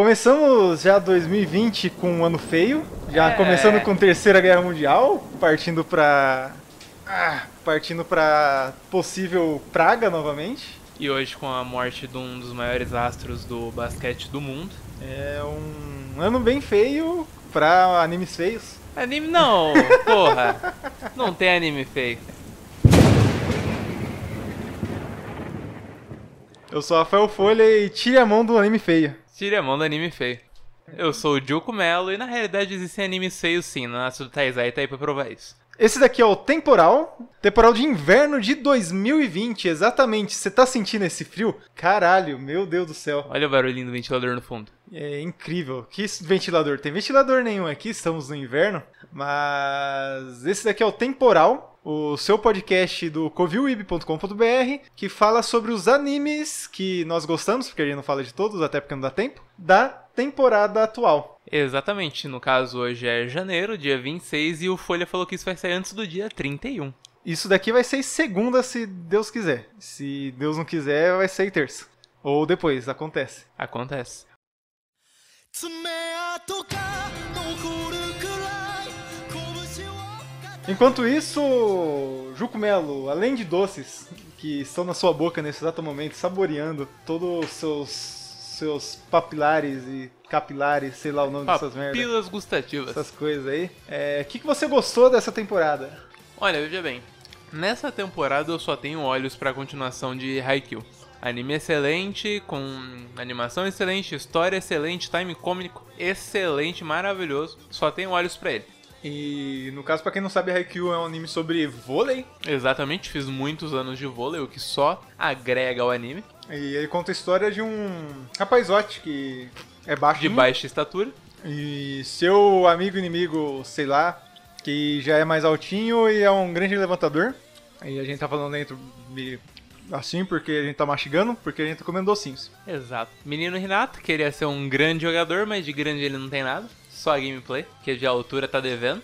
Começamos já 2020 com um ano feio, já É. começando com Terceira Guerra Mundial, partindo pra. Ah, partindo pra possível praga novamente. E hoje com a morte de um dos maiores astros do basquete do mundo. É um ano bem feio pra animes feios. Anime não, porra. Não tem anime feio. Eu sou Rafael Folha e tire a mão do anime feio. Tire a mão do anime feio. Eu sou o Juco Melo e na realidade existem animes feios sim, na Natsu do Taizai tá aí pra provar isso. Esse daqui é o temporal, temporal de inverno de 2020, exatamente. Você tá sentindo esse frio? Caralho, meu Deus do céu. Olha o barulhinho do ventilador no fundo. É incrível. Que ventilador? Tem ventilador nenhum aqui, estamos no inverno. Mas esse daqui é o Temporal, o seu podcast do covilweb.com.br, que fala sobre os animes que nós gostamos, porque a gente não fala de todos, até porque não dá tempo, da temporada atual. Exatamente, no caso hoje é janeiro, dia 26, e o Folha falou que isso vai sair antes do dia 31. Isso daqui vai ser segunda, se Deus quiser. Se Deus não quiser, vai ser terça. Ou depois, acontece. Acontece. 爪痕が残るくらい拳を Enquanto isso, Juco Melo, além de doces que estão na sua boca nesse exato momento, saboreando todos os seus, seus papilares e capilares, sei lá o nome dessas merdas, Papilas gustativas. essas coisas aí, é, o que, que você gostou dessa temporada? Olha, veja bem. Nessa temporada eu só tenho olhos pra continuação de Haikyuu. Anime excelente, com animação excelente, história excelente, time cômico excelente, maravilhoso. Só tenho olhos pra ele. E no caso, pra quem não sabe, Haikyuu é um anime sobre vôlei, Exatamente, fiz muitos anos de vôlei, o que só agrega ao anime. e ele conta a história de um rapazote que é baixo De baixa estatura. E seu amigo inimigo, sei lá, que já é mais altinho e é um grande levantador. E a gente tá falando dentro de assim porque a gente tá mastigando, porque a gente tá comendo docinhos. Exato. Menino Renato queria ser um grande jogador, mas de grande ele não tem nada. Só a gameplay, que de altura tá devendo.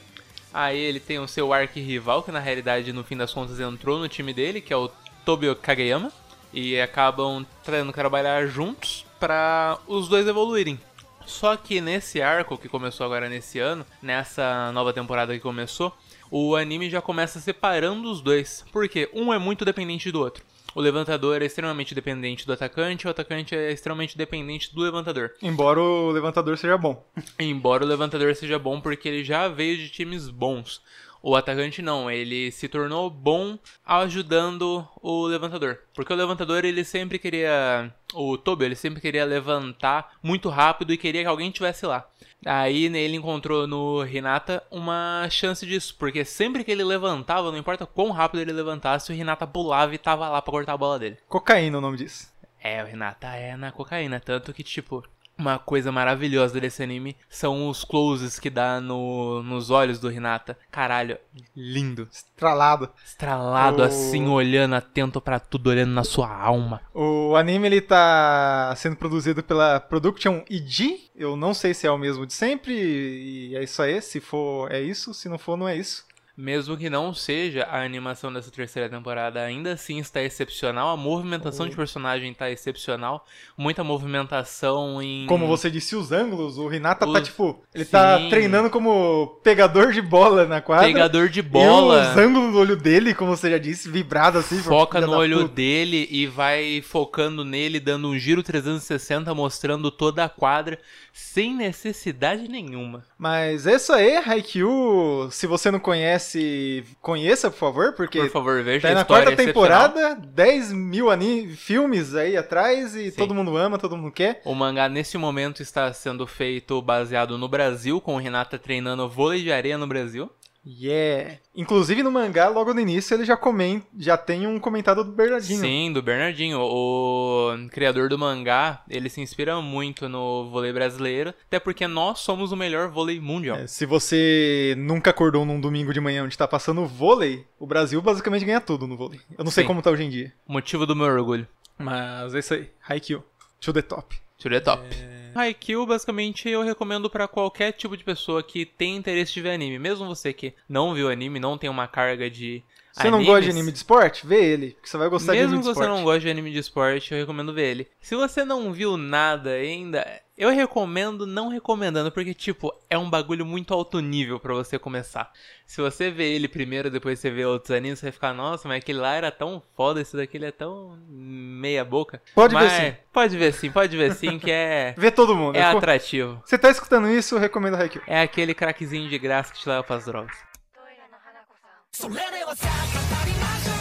Aí ele tem o seu arqui-rival, que na realidade no fim das contas entrou no time dele, que é o Tobio Kageyama. E acabam tendo trabalhar juntos para os dois evoluírem. Só que nesse arco que começou agora nesse ano, nessa nova temporada que começou, o anime já começa separando os dois. Porque um é muito dependente do outro. O levantador é extremamente dependente do atacante, o atacante é extremamente dependente do levantador. Embora o levantador seja bom. Embora o levantador seja bom porque ele já veio de times bons. O atacante não, ele se tornou bom ajudando o levantador. Porque o levantador ele sempre queria. O Tobi ele sempre queria levantar muito rápido e queria que alguém estivesse lá. Aí ele encontrou no Renata uma chance disso, porque sempre que ele levantava, não importa quão rápido ele levantasse, o Renata pulava e tava lá pra cortar a bola dele. Cocaína é o nome disso. É, o Renata é na cocaína. Tanto que, tipo, uma coisa maravilhosa desse anime são os closes que dá no, nos olhos do Renata. Caralho, lindo. Estralado. Estralado Oh. assim, olhando atento pra tudo, olhando na sua alma. O anime ele tá sendo produzido pela Production IG. Eu não sei se é o mesmo de sempre. E é isso aí. Se for, é isso. Se não for, não é isso. Mesmo que não seja a animação dessa terceira temporada, ainda assim está excepcional. A movimentação de personagem tá excepcional. Muita movimentação em. Como você disse, os ângulos, o Renata tá Os- tipo. Ele tá Sim. treinando como pegador de bola na quadra. Pegador de E bola. os ângulos do olho dele, como você já disse, vibrado assim. Foca no olho puta. dele e vai focando nele, dando um giro 360, mostrando toda a quadra, sem necessidade nenhuma. Mas é isso aí, Haikyuu. Se você não conhece, conheça, por favor, porque Por favor, veja tá na quarta temporada, 10 mil ani- filmes aí atrás e Sim. todo mundo ama, todo mundo quer. O mangá nesse momento está sendo feito baseado no Brasil, com o Renata treinando vôlei de areia no Brasil. Yeah! Inclusive no mangá, logo no início, ele já, comen já tem um comentário do Bernardinho. Sim, do Bernardinho. O criador do mangá, ele se inspira muito no vôlei brasileiro, até porque nós somos o melhor vôlei mundial. É, se você nunca acordou num domingo de manhã onde tá passando vôlei, o Brasil basicamente ganha tudo no vôlei. Eu não sei Sim. como tá hoje em dia. Motivo do meu orgulho. Mas é isso aí. Haikyuu. To the top. To the top. Haikyuu, basicamente, eu recomendo pra qualquer tipo de pessoa que tem interesse de ver anime. Mesmo você que não viu anime, não tem uma carga de Você não gosta de anime de esporte? Vê ele, que você vai gostar Mesmo de que anime de você esporte. não goste de anime de esporte, eu recomendo ver ele. Se você não viu nada ainda, Eu recomendo não recomendando, porque, tipo, é um bagulho muito alto nível pra você começar. Se você vê ele primeiro, depois você vê outros animes, você vai ficar, nossa, mas aquele lá era tão foda, esse daqui ele é tão meia boca. Pode ver Mas- sim. Pode ver sim, pode ver sim, que é, Vê todo mundo. é Ficou- atrativo. Você tá escutando isso, eu recomendo Haikyuu. É aquele craquezinho de graça que te leva pras drogas. それではさあ語りましょう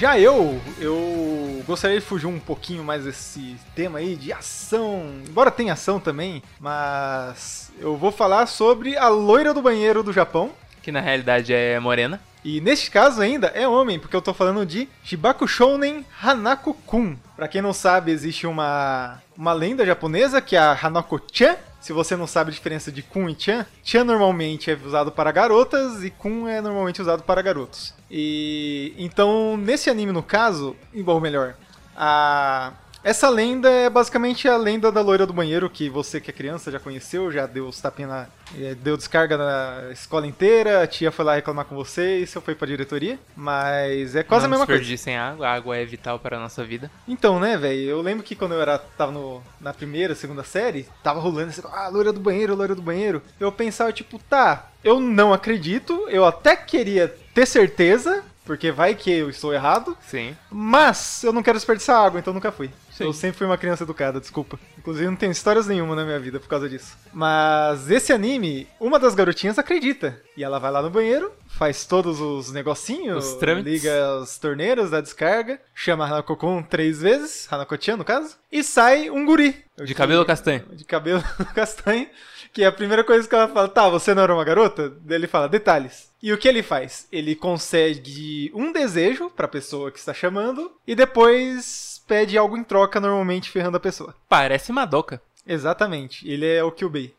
Já eu, eu gostaria de fugir um pouquinho mais desse tema aí de ação, embora tenha ação também, mas eu vou falar sobre a loira do banheiro do Japão. Que na realidade é morena. E neste caso ainda é homem, porque eu tô falando de Shibaku Shounen Hanako-kun. Pra quem não sabe, existe uma, uma lenda japonesa que é a Hanako-chan. Se você não sabe a diferença de kun e chan, chan normalmente é usado para garotas e kun é normalmente usado para garotos. E então, nesse anime no caso, ou melhor, a essa lenda é basicamente a lenda da loira do banheiro, que você que é criança já conheceu, já deu os tapinha na, eh, deu descarga na escola inteira, a tia foi lá reclamar com você e você foi pra diretoria. Mas é quase não a mesma coisa. desperdicem água, a água é vital para a nossa vida. Então, né, velho, eu lembro que quando eu era, tava no, na primeira, segunda série, tava rolando esse, ah, loira do banheiro, loira do banheiro. Eu pensava, tipo, tá, eu não acredito, eu até queria ter certeza, porque vai que eu estou errado, Sim. mas eu não quero desperdiçar água, então nunca fui. Sim. Eu sempre fui uma criança educada, desculpa. Inclusive não tenho histórias nenhuma na minha vida por causa disso. Mas esse anime, uma das garotinhas acredita. E ela vai lá no banheiro, faz todos os negocinhos, Os liga as torneiras da descarga, chama a Hanako-kun três vezes, Hanako-chan no caso, e sai um guri. De cabelo castanho. De cabelo castanho. Que é a primeira coisa que ela fala, tá, você não era uma garota? Daí ele fala, detalhes. E o que ele faz? Ele concede um desejo pra pessoa que está chamando e depois pede algo em troca, normalmente ferrando a pessoa. Parece Madoka. Exatamente, ele é o Kyubei.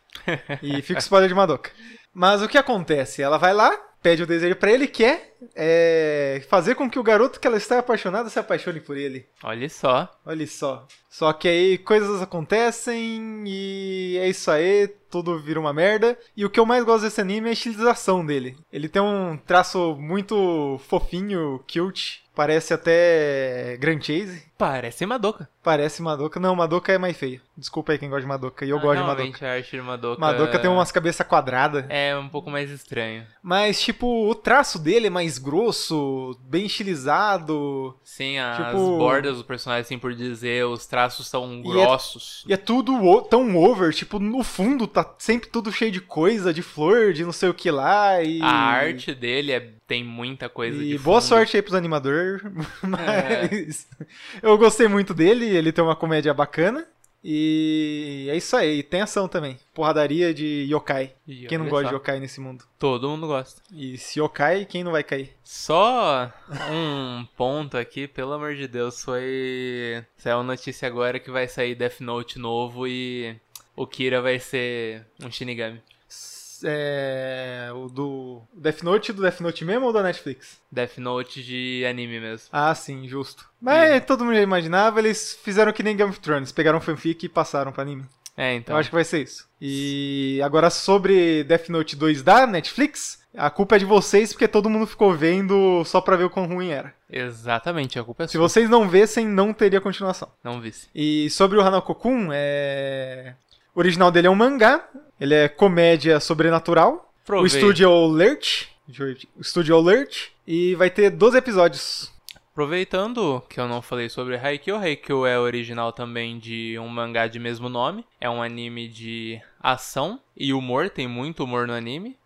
E fica o spoiler de Madoka. Mas o que acontece? Ela vai lá, pede o desejo pra ele, que é, fazer com que o garoto que ela está apaixonada se apaixone por ele. Olha só. Olha só. Só que aí coisas acontecem e é isso aí, tudo vira uma merda. E o que eu mais gosto desse anime é a estilização dele. Ele tem um traço muito fofinho, cute, parece até Grand Chase. Parece Madoka. Parece Madoka. Não, Madoka é mais feio. Desculpa aí quem gosta de Madoka. E eu Ah, gosto de Madoka. a arte de Madoka... Madoka tem umas cabeças quadradas. É um pouco mais estranho. Mas, tipo, o traço dele é mais grosso, bem estilizado. Sim, as Tipo- bordas do personagem, assim por dizer, os traços são E é- grossos. E é tudo o- tão over, tipo, no fundo tá sempre tudo cheio de coisa, de flor, de não sei o que lá. E... A arte dele é- tem muita coisa E de boa sorte aí pros animadores, É. mas eu gostei muito dele, ele tem uma comédia bacana. E é isso aí, tem ação também. Porradaria de yokai. E Quem não gosta de yokai nesse mundo? Todo mundo gosta. E se yokai, quem não vai cair? Só um ponto aqui, pelo amor de Deus, foi. Saiu uma notícia agora que vai sair Death Note novo e o Kira vai ser um Shinigami. É, o do Death Note do Death Note mesmo ou da Netflix? Death Note de anime mesmo. Ah, sim, justo. Mas todo mundo já imaginava, eles fizeram que nem Game of Thrones, pegaram fanfic e passaram pra anime. É, então. Eu acho que vai ser isso. E agora sobre Death Note 2 da Netflix, a culpa é de vocês porque todo mundo ficou vendo só pra ver o quão ruim era. Exatamente, a culpa é Se sua. vocês não vissem, não teria continuação. Não visse. E sobre o Hanako-kun, é... o original dele é um mangá, ele é comédia sobrenatural. O Aproveita. estúdio é o Lurch, o estúdio é o Lurch, e vai ter 12 episódios. Aproveitando que eu não falei sobre Haikyuu, Haikyuu é original também de um mangá de mesmo nome. É um anime de ação e humor, tem muito humor no anime.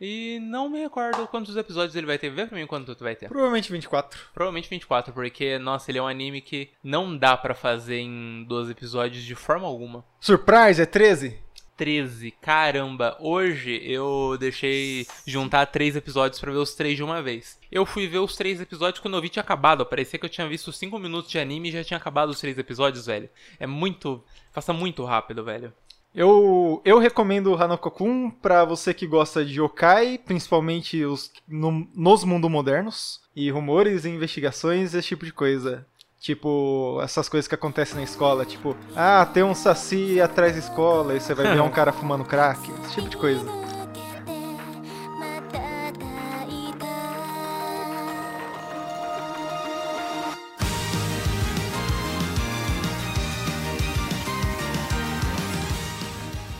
E não me recordo quantos episódios ele vai ter. Vê pra mim quanto tu vai ter. Provavelmente 24. Provavelmente 24, porque, nossa, ele é um anime que não dá pra fazer em 12 episódios de forma alguma. Surprise, é 13? 13, caramba, hoje eu deixei juntar três episódios pra ver os três de uma vez. Eu fui ver os três episódios quando eu vi tinha acabado, parecia que eu tinha visto 5 minutos de anime e já tinha acabado os três episódios, velho. É muito, passa muito rápido, velho. Eu, eu recomendo o Hanako-kun pra você que gosta de yokai, principalmente os no- nos mundos modernos, e rumores e investigações, esse tipo de coisa. Tipo, essas coisas que acontecem na escola, tipo, ah, tem um saci atrás da escola e você vai ver um cara fumando crack, esse tipo de coisa.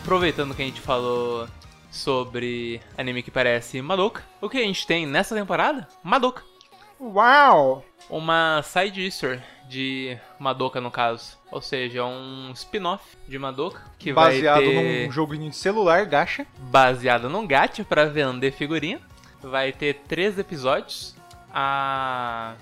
Aproveitando que a gente falou sobre anime que parece Madoka, o que a gente tem nessa temporada? Madoka. Uau! Uma side history de Madoka no caso. Ou seja, um spin-off de Madoka que Baseado vai ter num joguinho de celular, gacha. baseado num gacha pra vender figurinha. Vai ter três episódios. A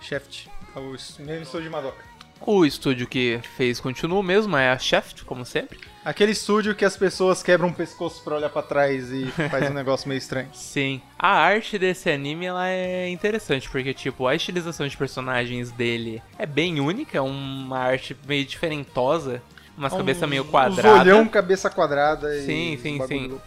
Shaft. O mesmo estúdio de Madoka. O estúdio que fez continua o mesmo, é a Shaft, como sempre. Aquele estúdio que as pessoas quebram o pescoço pra olhar pra trás e faz um negócio meio estranho. Sim. A arte desse anime ela é interessante, porque tipo, a estilização de personagens dele é bem única, é uma arte meio diferentosa, umas cabeças meio quadradas. olhão, cabeça quadrada e... Sim, sim, sim.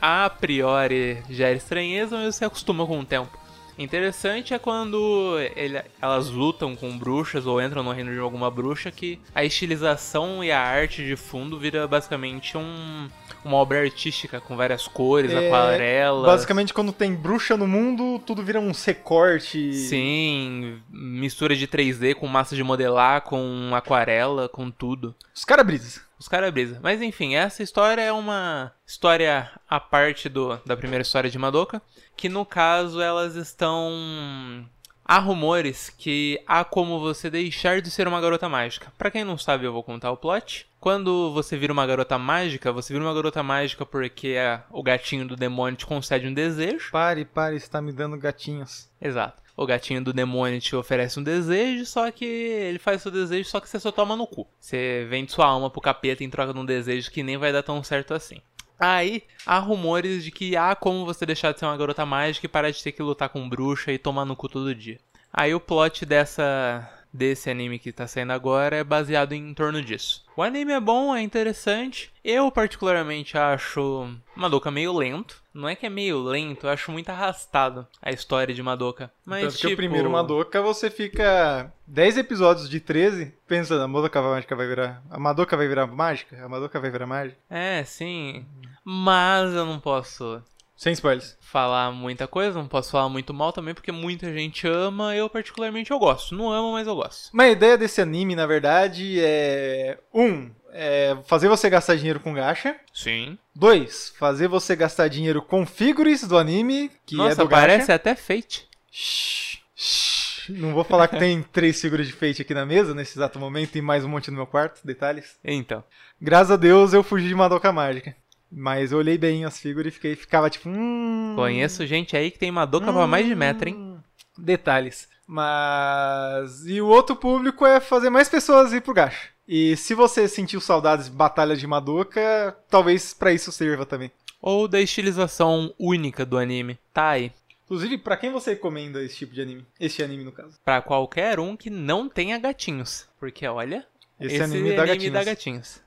A priori já é estranheza, mas você acostuma com o tempo. Interessante é quando ele- elas lutam com bruxas ou entram no reino de alguma bruxa que a estilização e a arte de fundo vira basicamente um, uma obra artística com várias cores, É, aquarelas. Basicamente, quando tem bruxa no mundo, tudo vira um recorte. Sim, mistura de 3D com massa de modelar, com aquarela, com tudo. Os caras brisam. Os caras brisa. Mas enfim, essa história é uma história à parte do, da primeira história de Madoka. Que no caso elas estão. Há rumores que há como você deixar de ser uma garota mágica. Pra quem não sabe, eu vou contar o plot. Quando você vira uma garota mágica, você vira uma garota mágica porque a- o gatinho do demônio te concede um desejo. Pare, pare, está me dando gatinhos. Exato. O gatinho do demônio te oferece um desejo, só que ele faz seu desejo, só que você só toma no cu. Você vende sua alma pro capeta em troca de um desejo que nem vai dar tão certo assim. Aí, há rumores de que há como você deixar de ser uma garota mágica e parar de ter que lutar com bruxa e tomar no cu todo dia. Aí o plot dessa desse anime que tá saindo agora é baseado em torno disso. O anime é bom, é interessante. Eu particularmente acho Madoka meio lento. Não é que é meio lento, eu acho muito arrastado a história de Madoka. Mas Tanto tipo, que o primeiro Madoka, você fica 10 episódios de 13 pensando, a Madoka mágica vai virar... A Madoka vai virar mágica? A Madoka vai virar mágica? É, sim. Mas eu não posso Sem spoilers. falar muita coisa, não posso falar muito mal também, porque muita gente ama, eu particularmente eu gosto. Não amo, mas eu gosto. Uma ideia desse anime, na verdade, é... Um, é fazer você gastar dinheiro com gacha. Sim. Dois, fazer você gastar dinheiro com figures do anime, que é Nossa, do gacha. parece até Fate. Shhh, shhh. Não vou falar que tem três figuras de Fate aqui na mesa, nesse exato momento, e mais um monte no meu quarto, detalhes. Então. Graças a Deus eu fugi de Madoka Mágica. Mas eu olhei bem as figuras e fiquei, ficava tipo, hum... Conheço gente aí que tem Madoka pra mais de metro, hein? Hum, Detalhes. Mas. E o outro público é fazer mais pessoas ir pro gacha. E se você sentiu saudades de batalhas de Madoka, talvez pra isso sirva também. Ou da estilização única do anime. Tá aí. Inclusive, pra quem você recomenda esse tipo de anime? Este anime, no caso. Pra qualquer um que não tenha gatinhos. Porque olha, Esse, esse, anime dá gatinhos. dá gatinhos.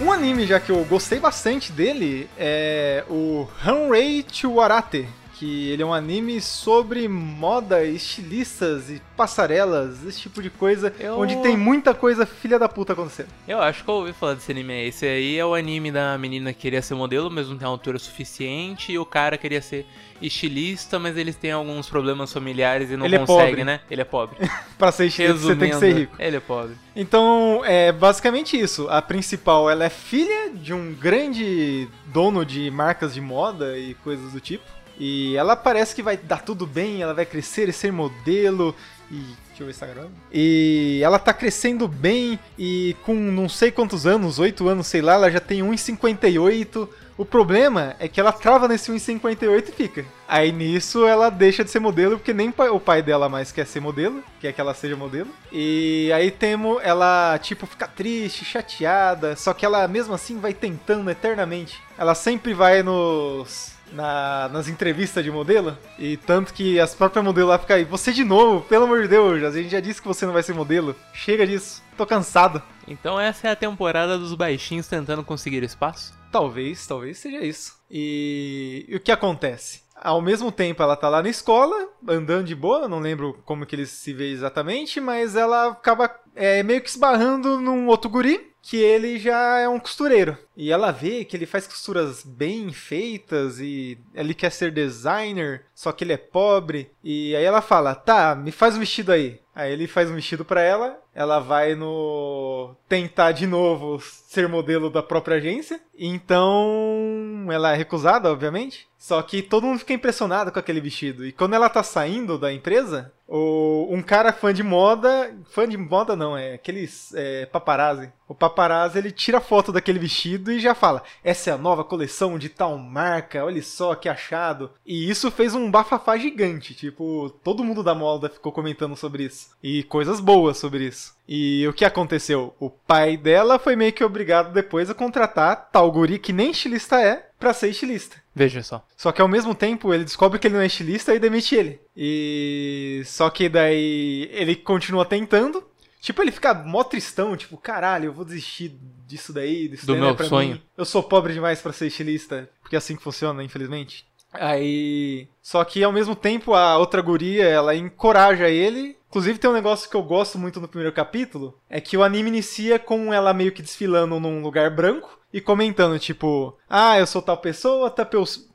Um anime já que eu gostei bastante dele é o Hanrei Chiwarate, que ele é um anime sobre moda, estilistas e passarelas, esse tipo de coisa, Eu- onde tem muita coisa filha da puta acontecendo. Eu acho que eu ouvi falar desse anime aí. Esse aí é o anime da menina que queria ser modelo, mas não tem altura suficiente. E o cara queria ser estilista, mas eles têm alguns problemas familiares e não Ele é consegue, pobre. né? Ele é pobre. Pra ser estilista, você tem que ser Resumindo, rico. Ele é pobre. Então, é basicamente isso. A principal, ela é filha de um grande dono de marcas de moda e coisas do tipo. E ela parece que vai dar tudo bem, ela vai crescer e ser modelo. E. Deixa eu ver se tá gravando. E ela tá crescendo bem e com não sei quantos anos, 8 anos, sei lá, ela já tem 1,58. O problema é que ela trava nesse 1,58 e fica. Aí nisso ela deixa de ser modelo, porque nem o pai dela mais quer ser modelo, quer que ela seja modelo. E aí temos ela, tipo, fica triste, chateada, só que ela mesmo assim vai tentando eternamente. Ela sempre vai nos. Na- nas entrevistas de modelo, e tanto que as próprias modelos lá ficam aí, você de novo, pelo amor de Deus, a gente já disse que você não vai ser modelo, chega disso, tô cansado. Então essa é a temporada dos baixinhos tentando conseguir espaço. Talvez, talvez seja isso. E, e o que acontece? Ao mesmo tempo, ela tá lá na escola, andando de boa, não lembro como que eles se vê exatamente, mas ela acaba é, meio que esbarrando num outro guri, que ele já é um costureiro. E ela vê que ele faz costuras bem feitas e ele quer ser designer, só que ele é pobre. E aí ela fala: "Tá, me faz um vestido aí". Aí ele faz um vestido pra ela, ela vai no tentar de novo ser modelo da própria agência. Então, ela é recusada, obviamente. Só que todo mundo fica impressionado com aquele vestido. E quando ela tá saindo da empresa, o, um cara fã de moda, fã de moda não, é aqueles é, paparazzi. O paparazzi ele tira foto daquele vestido e já fala: "Essa é a nova coleção de tal marca, olha só que achado". E isso fez um bafafá gigante, tipo, todo mundo da moda ficou comentando sobre isso e coisas boas sobre isso. E o que aconteceu? O pai dela foi meio que obrigado depois a contratar tal guri que nem estilista é pra ser estilista. Veja só. Só que ao mesmo tempo ele descobre que ele não é estilista e demite ele. E só que daí ele continua tentando. Tipo, ele fica mó tristão, tipo, caralho, eu vou desistir disso daí, disso Do daí meu pra sonho. mim. Eu sou pobre demais pra ser estilista, porque é assim que funciona, infelizmente. Aí, só que ao mesmo tempo a outra guria, ela encoraja ele. Inclusive tem um negócio que eu gosto muito no primeiro capítulo, é que o anime inicia com ela meio que desfilando num lugar branco e comentando tipo, ah, eu sou tal pessoa, tal,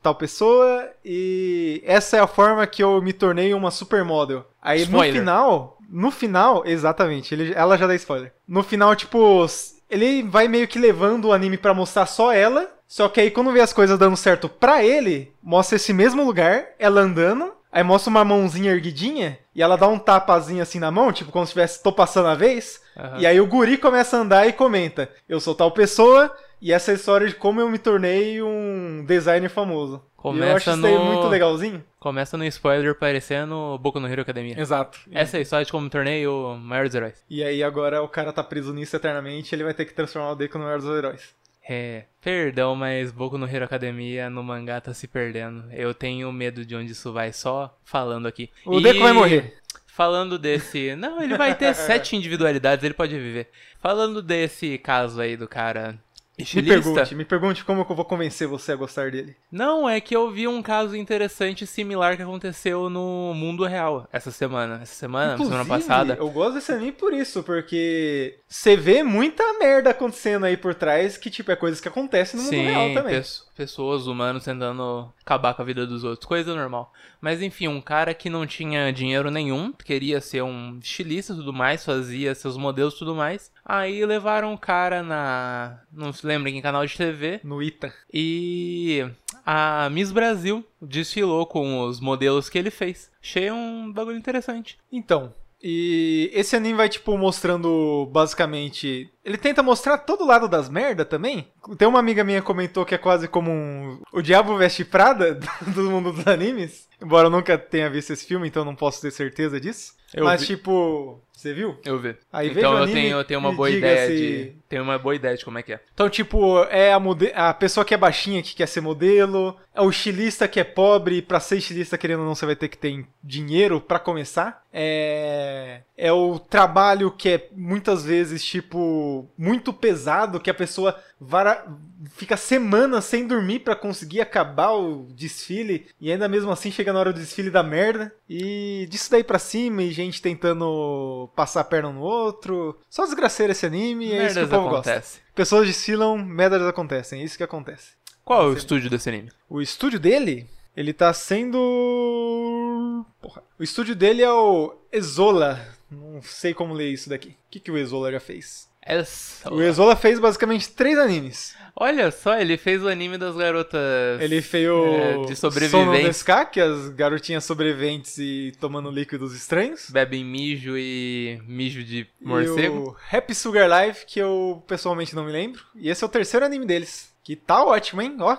tal pessoa e essa é a forma que eu me tornei uma supermodel. Aí Spoiler. no final, no final, exatamente, ele, ela já dá spoiler. No final, tipo, ele vai meio que levando o anime pra mostrar só ela, só que aí quando vê as coisas dando certo pra ele, mostra esse mesmo lugar, ela andando, aí mostra uma mãozinha erguidinha, e ela dá um tapazinho assim na mão, tipo como se tivesse, tô passando a vez, Aham. e aí o guri começa a andar e comenta, eu sou tal pessoa, e essa é a história de como eu me tornei um designer famoso. e eu Começa acho isso aí no- muito legalzinho. Começa no spoiler parecendo Boku no Hero Academia. Exato. Essa é a história de como me tornei o maior dos heróis. E aí agora o cara tá preso nisso eternamente, ele vai ter que transformar o Deku no maior dos heróis. É, perdão, mas Boku no Hero Academia no mangá tá se perdendo. Eu tenho medo de onde isso vai só falando aqui. O E Deku vai morrer. Falando desse. Não, ele vai ter sete individualidades, ele pode viver. Falando desse caso aí do cara Me pergunte, me pergunte como que eu vou convencer você a gostar dele. Não, é que eu vi um caso interessante similar que aconteceu no mundo real essa semana. Essa semana, semana Inclusive, passada. Eu gosto desse anime por isso, porque você vê muita merda acontecendo aí por trás, que tipo, é coisas que acontecem no mundo real também. pes- pessoas, humanos tentando acabar com a vida dos outros, coisa normal. Mas enfim, um cara que não tinha dinheiro nenhum, queria ser um estilista e tudo mais, fazia seus modelos e tudo mais. Aí levaram o cara na. Não se lembra em canal de TV. No Ita. E a Miss Brasil desfilou com os modelos que ele fez. Achei um bagulho interessante. Então, e esse anime vai, tipo, mostrando basicamente. Ele tenta mostrar todo lado das merda também. Tem uma amiga minha que comentou que é quase como um. O Diabo Veste Prada do mundo dos animes. Embora eu nunca tenha visto esse filme, então não posso ter certeza disso. Eu Mas, vi. tipo. Você viu? Eu vi. Aí então eu tenho, eu tenho uma boa ideia se- de. Tenho uma boa ideia de como é que é. Então, tipo, é a, mode- a pessoa que é baixinha que quer ser modelo, é o estilista que é pobre, pra ser estilista, querendo ou não, você vai ter que ter dinheiro pra começar. É... é o trabalho que é muitas vezes, tipo, muito pesado, que a pessoa vara- fica semanas sem dormir pra conseguir acabar o desfile, e ainda mesmo assim chega na hora do desfile da merda. E disso daí pra cima, e gente tentando passar a perna um no outro. Só desgraceira esse anime, e é isso que o povo gosta. acontece. Pessoas desfilam, merdas acontecem, é isso que acontece. Qual é o estúdio desse anime? O estúdio dele, ele tá sendo. Porra. O estúdio dele é o Ezola. Não sei como ler isso daqui. O que, que o Ezola já fez? Essa- O Ezola fez basicamente três animes. Olha só, ele fez o anime das garotas. Ele fez o. É, de. Deska, que as garotinhas sobreviventes e tomando líquidos estranhos. Bebem mijo e mijo de E morcego. o Happy Sugar Life, que eu pessoalmente não me lembro. E esse é o terceiro anime deles. Que tá ótimo, hein? Ó.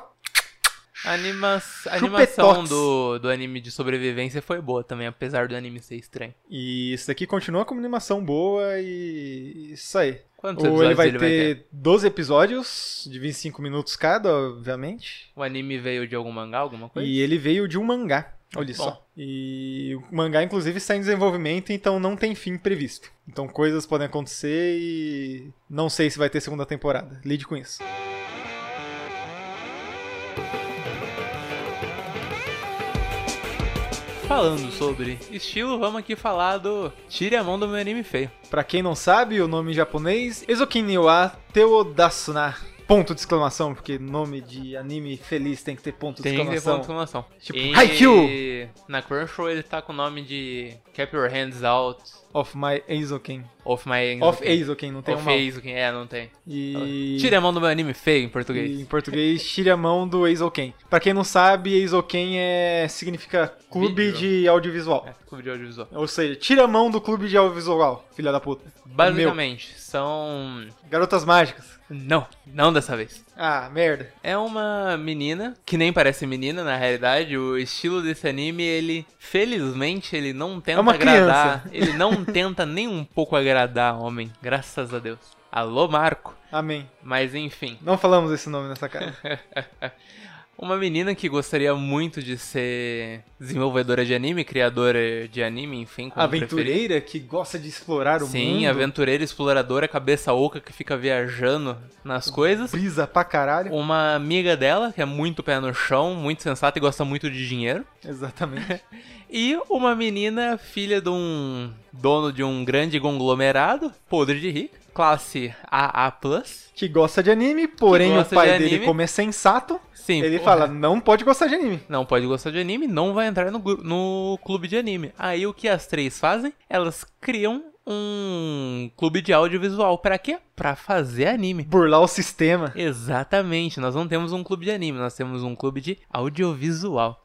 Anima... A animação do, do anime de sobrevivência foi boa também, apesar do anime ser estranho. E isso daqui continua com uma animação boa e isso aí. Quantos Ou ele vai ele ter 12 episódios de 25 minutos cada, obviamente. O anime veio de algum mangá, alguma coisa? E ele veio de um mangá. Olha Bom. só. E o mangá, inclusive, está em desenvolvimento, então não tem fim previsto. Então coisas podem acontecer e não sei se vai ter segunda temporada. Lide com isso. Falando sobre estilo, vamos aqui falar do Tire a mão do meu anime feio. Pra quem não sabe, o nome em japonês Ezokin ni wa Teodasuna. ponto de exclamação, porque nome de anime feliz tem que ter ponto de Tem que ter exclamação. ponto de exclamação. Tipo, e Haikyuu! na Crunchyroll ele tá com o nome de Keep Your Hands Out Of my Eizouken. of My Of Eizouken, não tem Of um mal. Eizouken, é, não tem. E... Tire a mão do meu anime feio em E português. em português, tire a mão do Eizouken. Pra quem não sabe, Eizouken é... significa clube de audiovisual. É, clube de audiovisual. Ou seja, tira a mão do clube de audiovisual, filha da puta. Basicamente, são. Meu. Garotas mágicas. Não, não dessa vez. Ah, merda. É uma menina, que nem parece menina na realidade. O estilo desse anime, ele, felizmente, ele não tenta É agradar. criança. Ele não tenta nem um pouco agradar homem, graças a Deus. Alô, Marco. Amém. Mas enfim, Não falamos esse nome nessa cara. uma menina que gostaria muito de ser desenvolvedora de anime, criadora de anime, enfim, como preferir. Aventureira que gosta de explorar o Sim, mundo. aventureira, exploradora, cabeça oca que fica viajando nas coisas. Brisa pra caralho. Uma amiga dela, que é muito pé no chão, muito sensata e gosta muito de dinheiro. Exatamente. E uma menina, filha de um dono de um grande conglomerado, podre de rica, classe AA+. que gosta de anime, porém o pai de dele, como é sensato, Sim, ele porra, fala, não pode gostar de anime. Não pode gostar de anime, não vai entrar no, no clube de anime. Aí o que as três fazem? Elas criam um clube de audiovisual. Pra quê? Pra fazer anime. Burlar o sistema. Exatamente, nós não temos um clube de anime, nós temos um clube de audiovisual.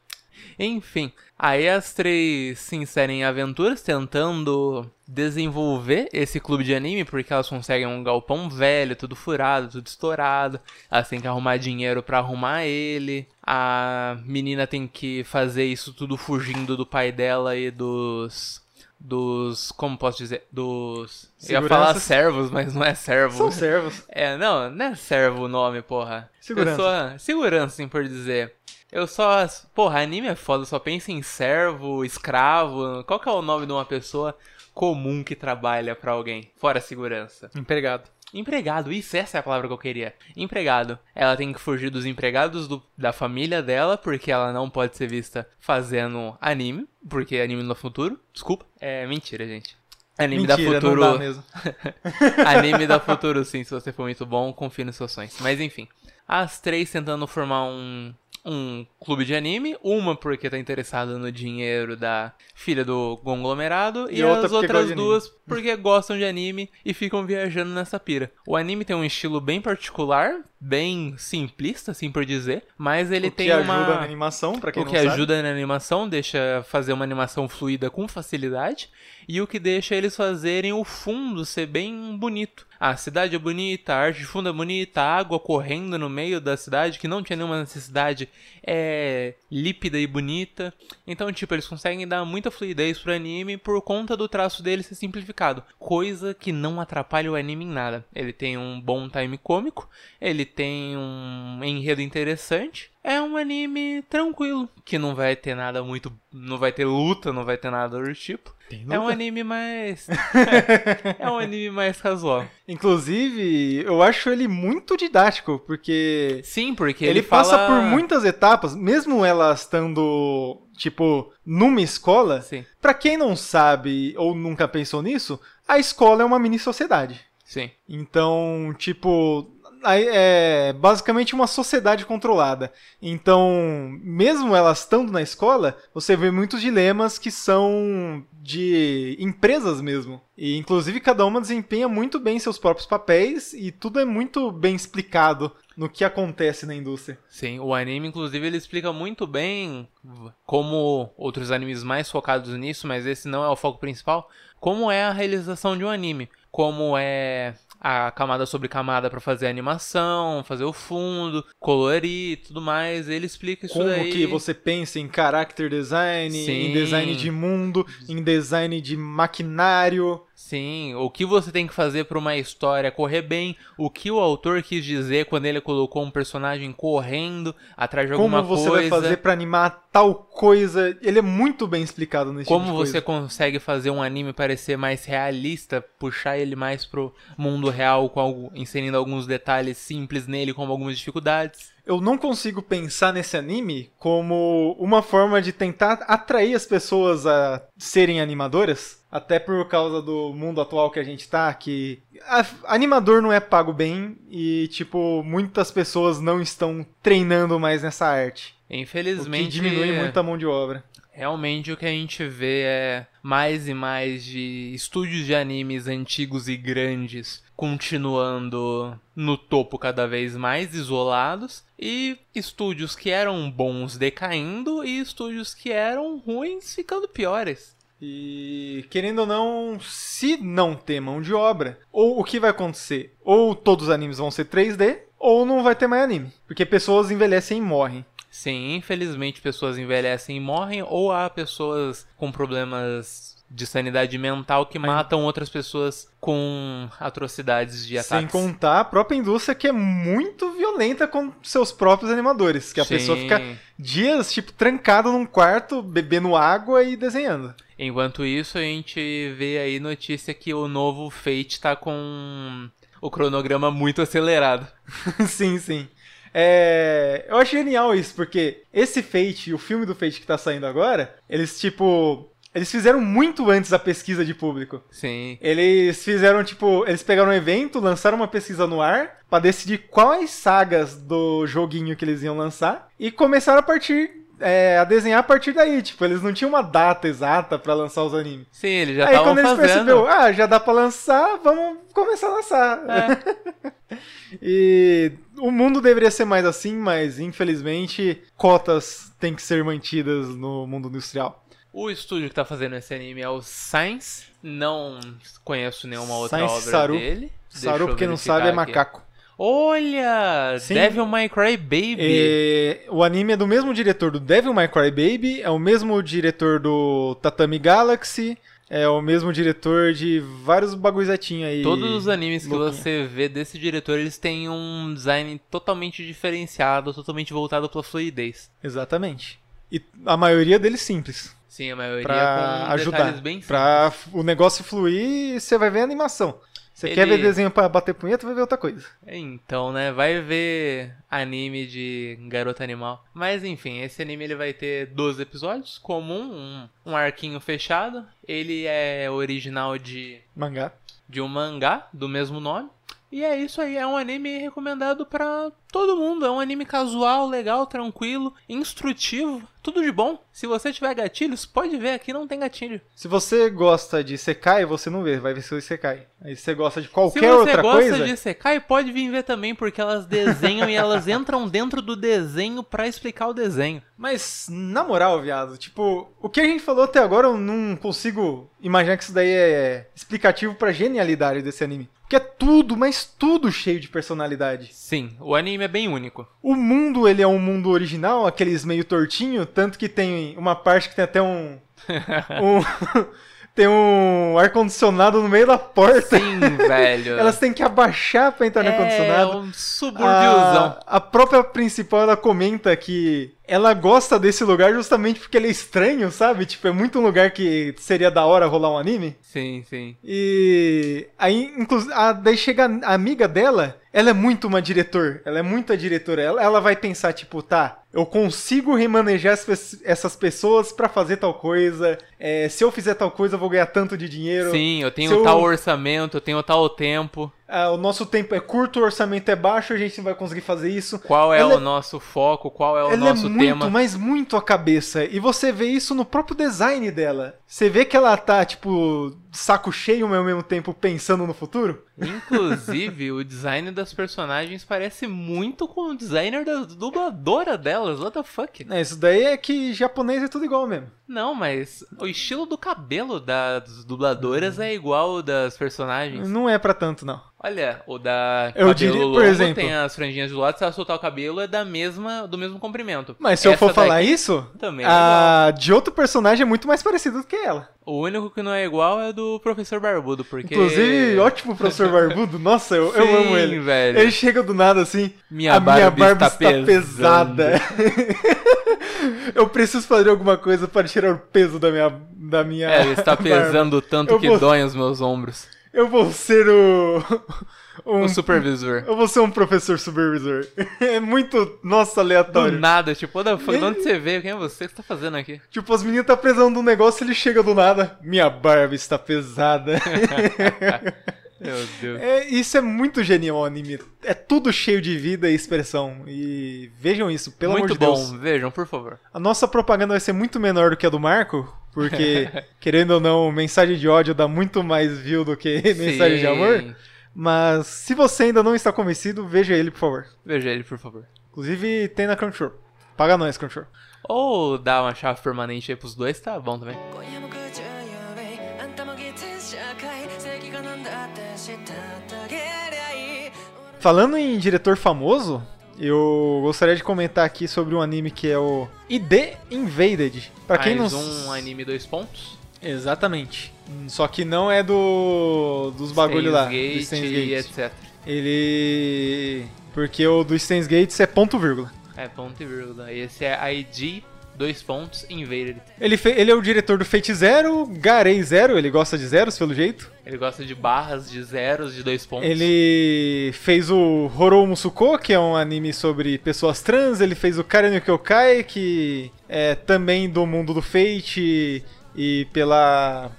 Enfim, aí as três se inserem em aventuras tentando desenvolver esse clube de anime, porque elas conseguem um galpão velho, tudo furado, tudo estourado. Elas têm que arrumar dinheiro pra arrumar ele. A menina tem que fazer isso tudo fugindo do pai dela e dos. Dos. Como posso dizer? Dos. Eu ia falar servos, mas não é servo. São servos. É, não, não é servo o nome, porra. Segurança. Só, segurança, assim por dizer. Eu só. Porra, anime é foda, eu só penso em servo, escravo. Qual que é o nome de uma pessoa comum que trabalha pra alguém? Fora segurança. Empregado. Empregado, isso, essa é a palavra que eu queria. Empregado. Ela tem que fugir dos empregados do- da família dela, porque ela não pode ser vista fazendo anime, porque é anime no futuro. Desculpa. É mentira, gente. Anime Mentira, da futuro. não dá mesmo. Anime da Futuro, sim. Se você for muito bom, confie nos seus sonhos. Mas enfim. As três tentando formar um, um clube de anime. Uma porque tá interessada no dinheiro da filha do conglomerado. E E, outra as outras duas porque gostam de anime e ficam viajando nessa pira. O anime tem um estilo bem particular, bem simplista, assim por dizer. Mas ele o que tem ajuda uma. na animação, pra quem O não que sabe. ajuda na animação, deixa fazer uma animação fluida com facilidade. E o que deixa eles fazerem o fundo ser bem bonito. A cidade é bonita, a arte de fundo é bonita, a água correndo no meio da cidade, que não tinha nenhuma necessidade, é lípida e bonita. Então, tipo, eles conseguem dar muita fluidez pro anime por conta do traço dele ser simplificado. Coisa que não atrapalha o anime em nada. Ele tem um bom time cômico, ele tem um enredo interessante. É um anime tranquilo, que não vai ter nada muito. Não vai ter luta, não vai ter nada do tipo. Tem É um anime mais. é um anime mais casual. Inclusive, eu acho ele muito didático, porque Sim, porque ele, ele, passa fala... por muitas etapas, mesmo elas estando, tipo, numa escola. Sim, Pra quem não sabe ou nunca pensou nisso, a escola é uma mini sociedade. sim. Então, tipo, é basicamente uma sociedade controlada. Então, mesmo elas estando na escola, você vê muitos dilemas que são de empresas mesmo. E inclusive cada uma desempenha muito bem seus próprios papéis e tudo é muito bem explicado no que acontece na indústria. Sim, o anime, inclusive, ele explica muito bem como outros animes mais focados nisso, mas esse não é o foco principal, como é a realização de um anime. Como é a camada sobre camada pra fazer a animação, fazer o fundo, colorir e tudo mais. Ele explica isso Como daí. que você pensa em character design, em Sim. design de mundo, em design de maquinário. Sim, o que você tem que fazer para uma história correr bem, o que o autor quis dizer quando ele colocou um personagem correndo atrás de Como alguma você coisa. vai fazer pra animar tal coisa. Ele é muito bem explicado nesse Como tipo você coisa. consegue fazer um anime parecer mais realista, puxar ele mais pro mundo real, com inserindo alguns detalhes simples nele, como algumas dificuldades. Eu não consigo pensar nesse anime como uma forma de tentar atrair as pessoas a serem animadoras. Até por causa do mundo atual que a gente tá, que animador não é pago bem e, tipo, muitas pessoas não estão treinando mais nessa arte. O que Infelizmente, diminui muito a mão de obra. Realmente o que a gente vê é mais e mais de estúdios de animes antigos e grandes continuando no topo cada vez mais isolados e estúdios que eram bons decaindo e estúdios que eram ruins ficando piores. E querendo ou não, se não ter mão de obra, ou o que vai acontecer? Ou todos os animes vão ser 3D, ou não vai ter mais anime. Porque pessoas envelhecem e morrem. Sim, infelizmente pessoas envelhecem e morrem, ou há pessoas com problemas de sanidade mental que matam outras pessoas com atrocidades de Sem ataques. contar a própria indústria que é muito violenta com seus próprios animadores. Que a Sim. pessoa fica dias, tipo, trancada num quarto, bebendo água e desenhando. Enquanto isso, a gente vê aí notícia que o novo Fate tá com o cronograma muito acelerado. sim, sim. É, eu acho genial isso, porque esse Fate, o filme do Fate que tá saindo agora, eles, tipo. Eles fizeram muito antes a pesquisa de público. Sim. Eles fizeram, tipo, eles pegaram um evento, lançaram uma pesquisa no ar pra decidir quais sagas do joguinho que eles iam lançar e começaram a partir. É, a desenhar a partir daí. Tipo, eles não tinham uma data exata pra lançar os animes. Sim, eles já Aí estavam quando eles fazendo. perceberam, ah, já dá pra lançar, vamos começar a lançar. É. e o mundo deveria ser mais assim, mas infelizmente cotas têm que ser mantidas no mundo industrial. O estúdio que tá fazendo esse anime é o Science. Não conheço nenhuma outra Science obra Saru. dele. Deixa Saru, eu porque não sabe, é aqui. macaco. Olha! Sim. Devil May Cry Baby. E o anime é do mesmo diretor do Devil May Cry Baby, é o mesmo diretor do Tatami Galaxy, é o mesmo diretor de vários bagulhozinhos aí. Todos os animes que louquinho. você vê desse diretor, eles têm um design totalmente diferenciado, totalmente voltado pra fluidez. Exatamente. E a maioria deles simples. Sim, a maioria Pra com ajudar. bem Pra f- o negócio fluir, você vai ver a animação. Você quer Ele- ver desenho pra bater punheta, vai ver outra coisa. Então, né, vai ver anime de garota animal. Mas enfim, esse anime ele vai ter 12 episódios, comum, um, um arquinho fechado. Ele é original de, Mangá. de um mangá do mesmo nome. E é isso aí, é um anime recomendado pra todo mundo. É um anime casual, legal, tranquilo, instrutivo, tudo de bom. Se você tiver gatilhos, pode ver, aqui não tem gatilho. Se você gosta de Sekai, você não vê, vai ver se o Sekai. Aí se você gosta de Se qualquer você outra gosta coisa, de Sekai, pode vir ver também, porque elas desenham e elas entram dentro do desenho pra explicar o desenho. Mas, na moral, viado, tipo, o que a gente falou até agora, eu não consigo imaginar que isso daí é explicativo pra genialidade desse anime. Porque é tudo, mas tudo cheio de personalidade. Sim, o anime é bem único. O mundo, ele é um mundo original, aqueles meio tortinho, tanto que tem uma parte que tem até um... um tem um ar-condicionado no meio da porta. Sim, velho. Elas têm que abaixar pra entrar no é ar-condicionado. um subúrbiozão. A, a própria principal ela comenta que ela gosta desse lugar justamente porque ele é estranho, sabe? Tipo, é muito um lugar que seria da hora rolar um anime. Sim, sim. E aí, inclusive, daí chega a amiga dela, ela é muito uma diretor, ela é muito a diretora. Ela, ela vai pensar, tipo, tá, eu consigo remanejar essas pessoas pra fazer tal coisa. é, se eu fizer tal coisa, eu vou ganhar tanto de dinheiro. Sim, eu tenho eu- tal orçamento, eu tenho tal tempo. Ah, o nosso tempo é curto, o orçamento é baixo, a gente não vai conseguir fazer isso. Qual é Ela o nosso foco, qual é o ela nosso é muito, tema. mas muito a cabeça. E você vê isso no próprio design dela. Você vê que ela tá, tipo, saco cheio mas ao mesmo tempo pensando no futuro. Inclusive, o design das personagens parece muito com o designer da dubladora What the fuck? É, isso daí é que japonês é tudo igual mesmo. Não, mas o estilo do cabelo das dubladoras é igual ao das personagens. Não é pra tanto, não. Olha, o da Eu cabelo diria, por longo exemplo- tem as franjinhas do lado, se ela soltar o cabelo é da mesma, do mesmo comprimento. Mas se eu for Essa falar isso, também é a de outro personagem é muito mais parecido do que ela. O único que não é igual é do professor Barbudo, porque... Inclusive, ótimo professor Barbudo. Nossa, eu, eu Sim, amo ele. velho. Ele chega do nada assim. Minha a minha Barbie barba está está, pesada. eu preciso fazer alguma coisa para tirar o peso da minha. Da minha É, ele está barba. pesando tanto Eu que vou- dói os meus ombros. Eu vou ser o. um- O supervisor. Eu vou ser um professor supervisor. É muito, nossa, Do aleatório. nada, tipo, de onde você veio? Quem é você? O que você tá fazendo aqui? Tipo, as meninas tá precisando de um negócio ele chega do nada. Minha barba está pesada. Meu Deus. É, isso é muito genial o anime. É tudo cheio de vida e expressão. E vejam isso, pelo Muito amor de bom, Deus. vejam, por favor. A nossa propaganda vai ser muito menor do que a do Marco, porque, querendo ou não, mensagem de ódio dá muito mais view do que mensagem de amor. Mas se você ainda não está convencido, veja ele, por favor. Veja ele, por favor. Inclusive, tem na Crunchyroll. Paga nós, Crunchyroll. Ou dá uma chave permanente aí pros dois, tá bom também. Falando em diretor famoso, eu gostaria de comentar aqui sobre um anime que é o ID Invaded. Para quem não um anime dois pontos. Exatamente. Só que não é do dos bagulho lá, do Gate Steins e Gate. etc. Ele porque o do Steins Gates é ponto vírgula. É, ponto e vírgula. Esse é ID, dois pontos, Invaded. Ele, fe- ele é o diretor do Fate Zero, Garei Zero, ele gosta de zeros pelo jeito. Ele gosta de barras, de zeros, de dois pontos. Ele fez o Horou Musuko, que é um anime sobre pessoas trans. Ele fez o Karen Kyokai, que é também do mundo do Fate e pela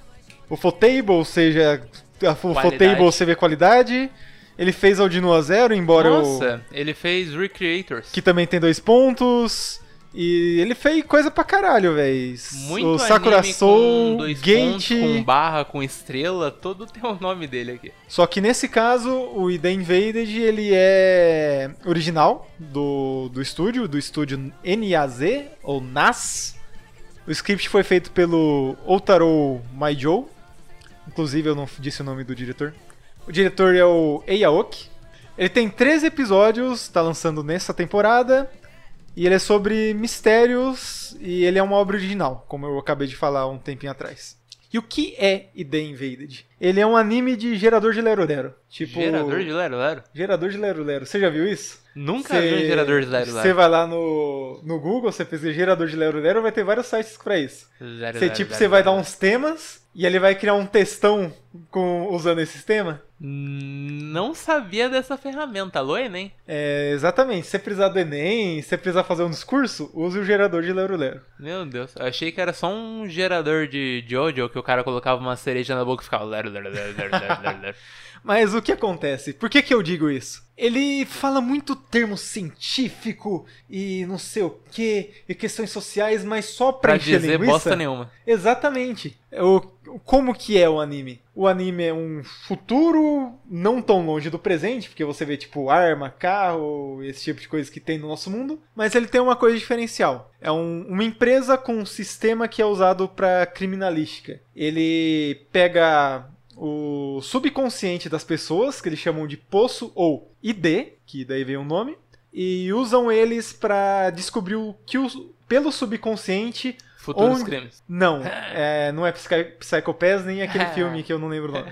Ufotable, ou seja, a Ufotable você vê qualidade. Ele fez Aldinoa Zero, embora o Nossa, ele fez Recreators. que também tem dois pontos. E ele fez coisa pra caralho, véi. Muito o Sakura anime Soul, com dois Gate. pontos, com barra, com estrela, todo tem o nome dele aqui. Só que nesse caso, o ID Invaded, ele é original do, do estúdio, do estúdio NAZ, ou NAS. O script foi feito pelo Otaro Maijo. Inclusive, eu não disse o nome do diretor. O diretor é o Eiaoki. Ele tem 13 episódios, tá lançando nessa temporada. E ele é sobre mistérios e ele é uma obra original, como eu acabei de falar um tempinho atrás. E o que é ID Invaded? Ele é um anime de gerador de Lero Lero. Tipo, Gerador de Lero Lero? gerador de Lero Lero. Você já viu isso? Nunca vi um gerador de Lero Você Lero. vai lá no, no Google, você pesquisa gerador de Lero Lero, vai ter vários sites pra isso. Lero, Você, tipo, você vai dar uns temas e ele vai criar um textão com, usando esses temas. Não sabia dessa ferramenta. Alô, Enem? É, exatamente. Se você precisar do Enem, se você precisar fazer um discurso, use o gerador de Lero Lero. Meu Deus, eu achei que era só um gerador de Jojo que o cara colocava uma cereja na boca e ficava. Lero, lero, lero, lero, lero. Mas o que acontece? Por que, que eu digo isso? Ele fala muito termo científico e não sei o que, e questões sociais, mas só pra, Pra encher dizer linguiça. bosta nenhuma. Exatamente. O, como que é o anime? O anime é um futuro não tão longe do presente, porque você vê tipo arma, carro, esse tipo de coisa que tem no nosso mundo, mas ele tem uma coisa diferencial. É um- uma empresa com um sistema que é usado para criminalística. Ele pega o subconsciente das pessoas, que eles chamam de poço ou ID, que daí vem o nome, e usam eles para descobrir o que o, pelo subconsciente Futuros Onde- crimes. não, é, não é Psy Psycho Pass nem aquele filme que eu não lembro o nome.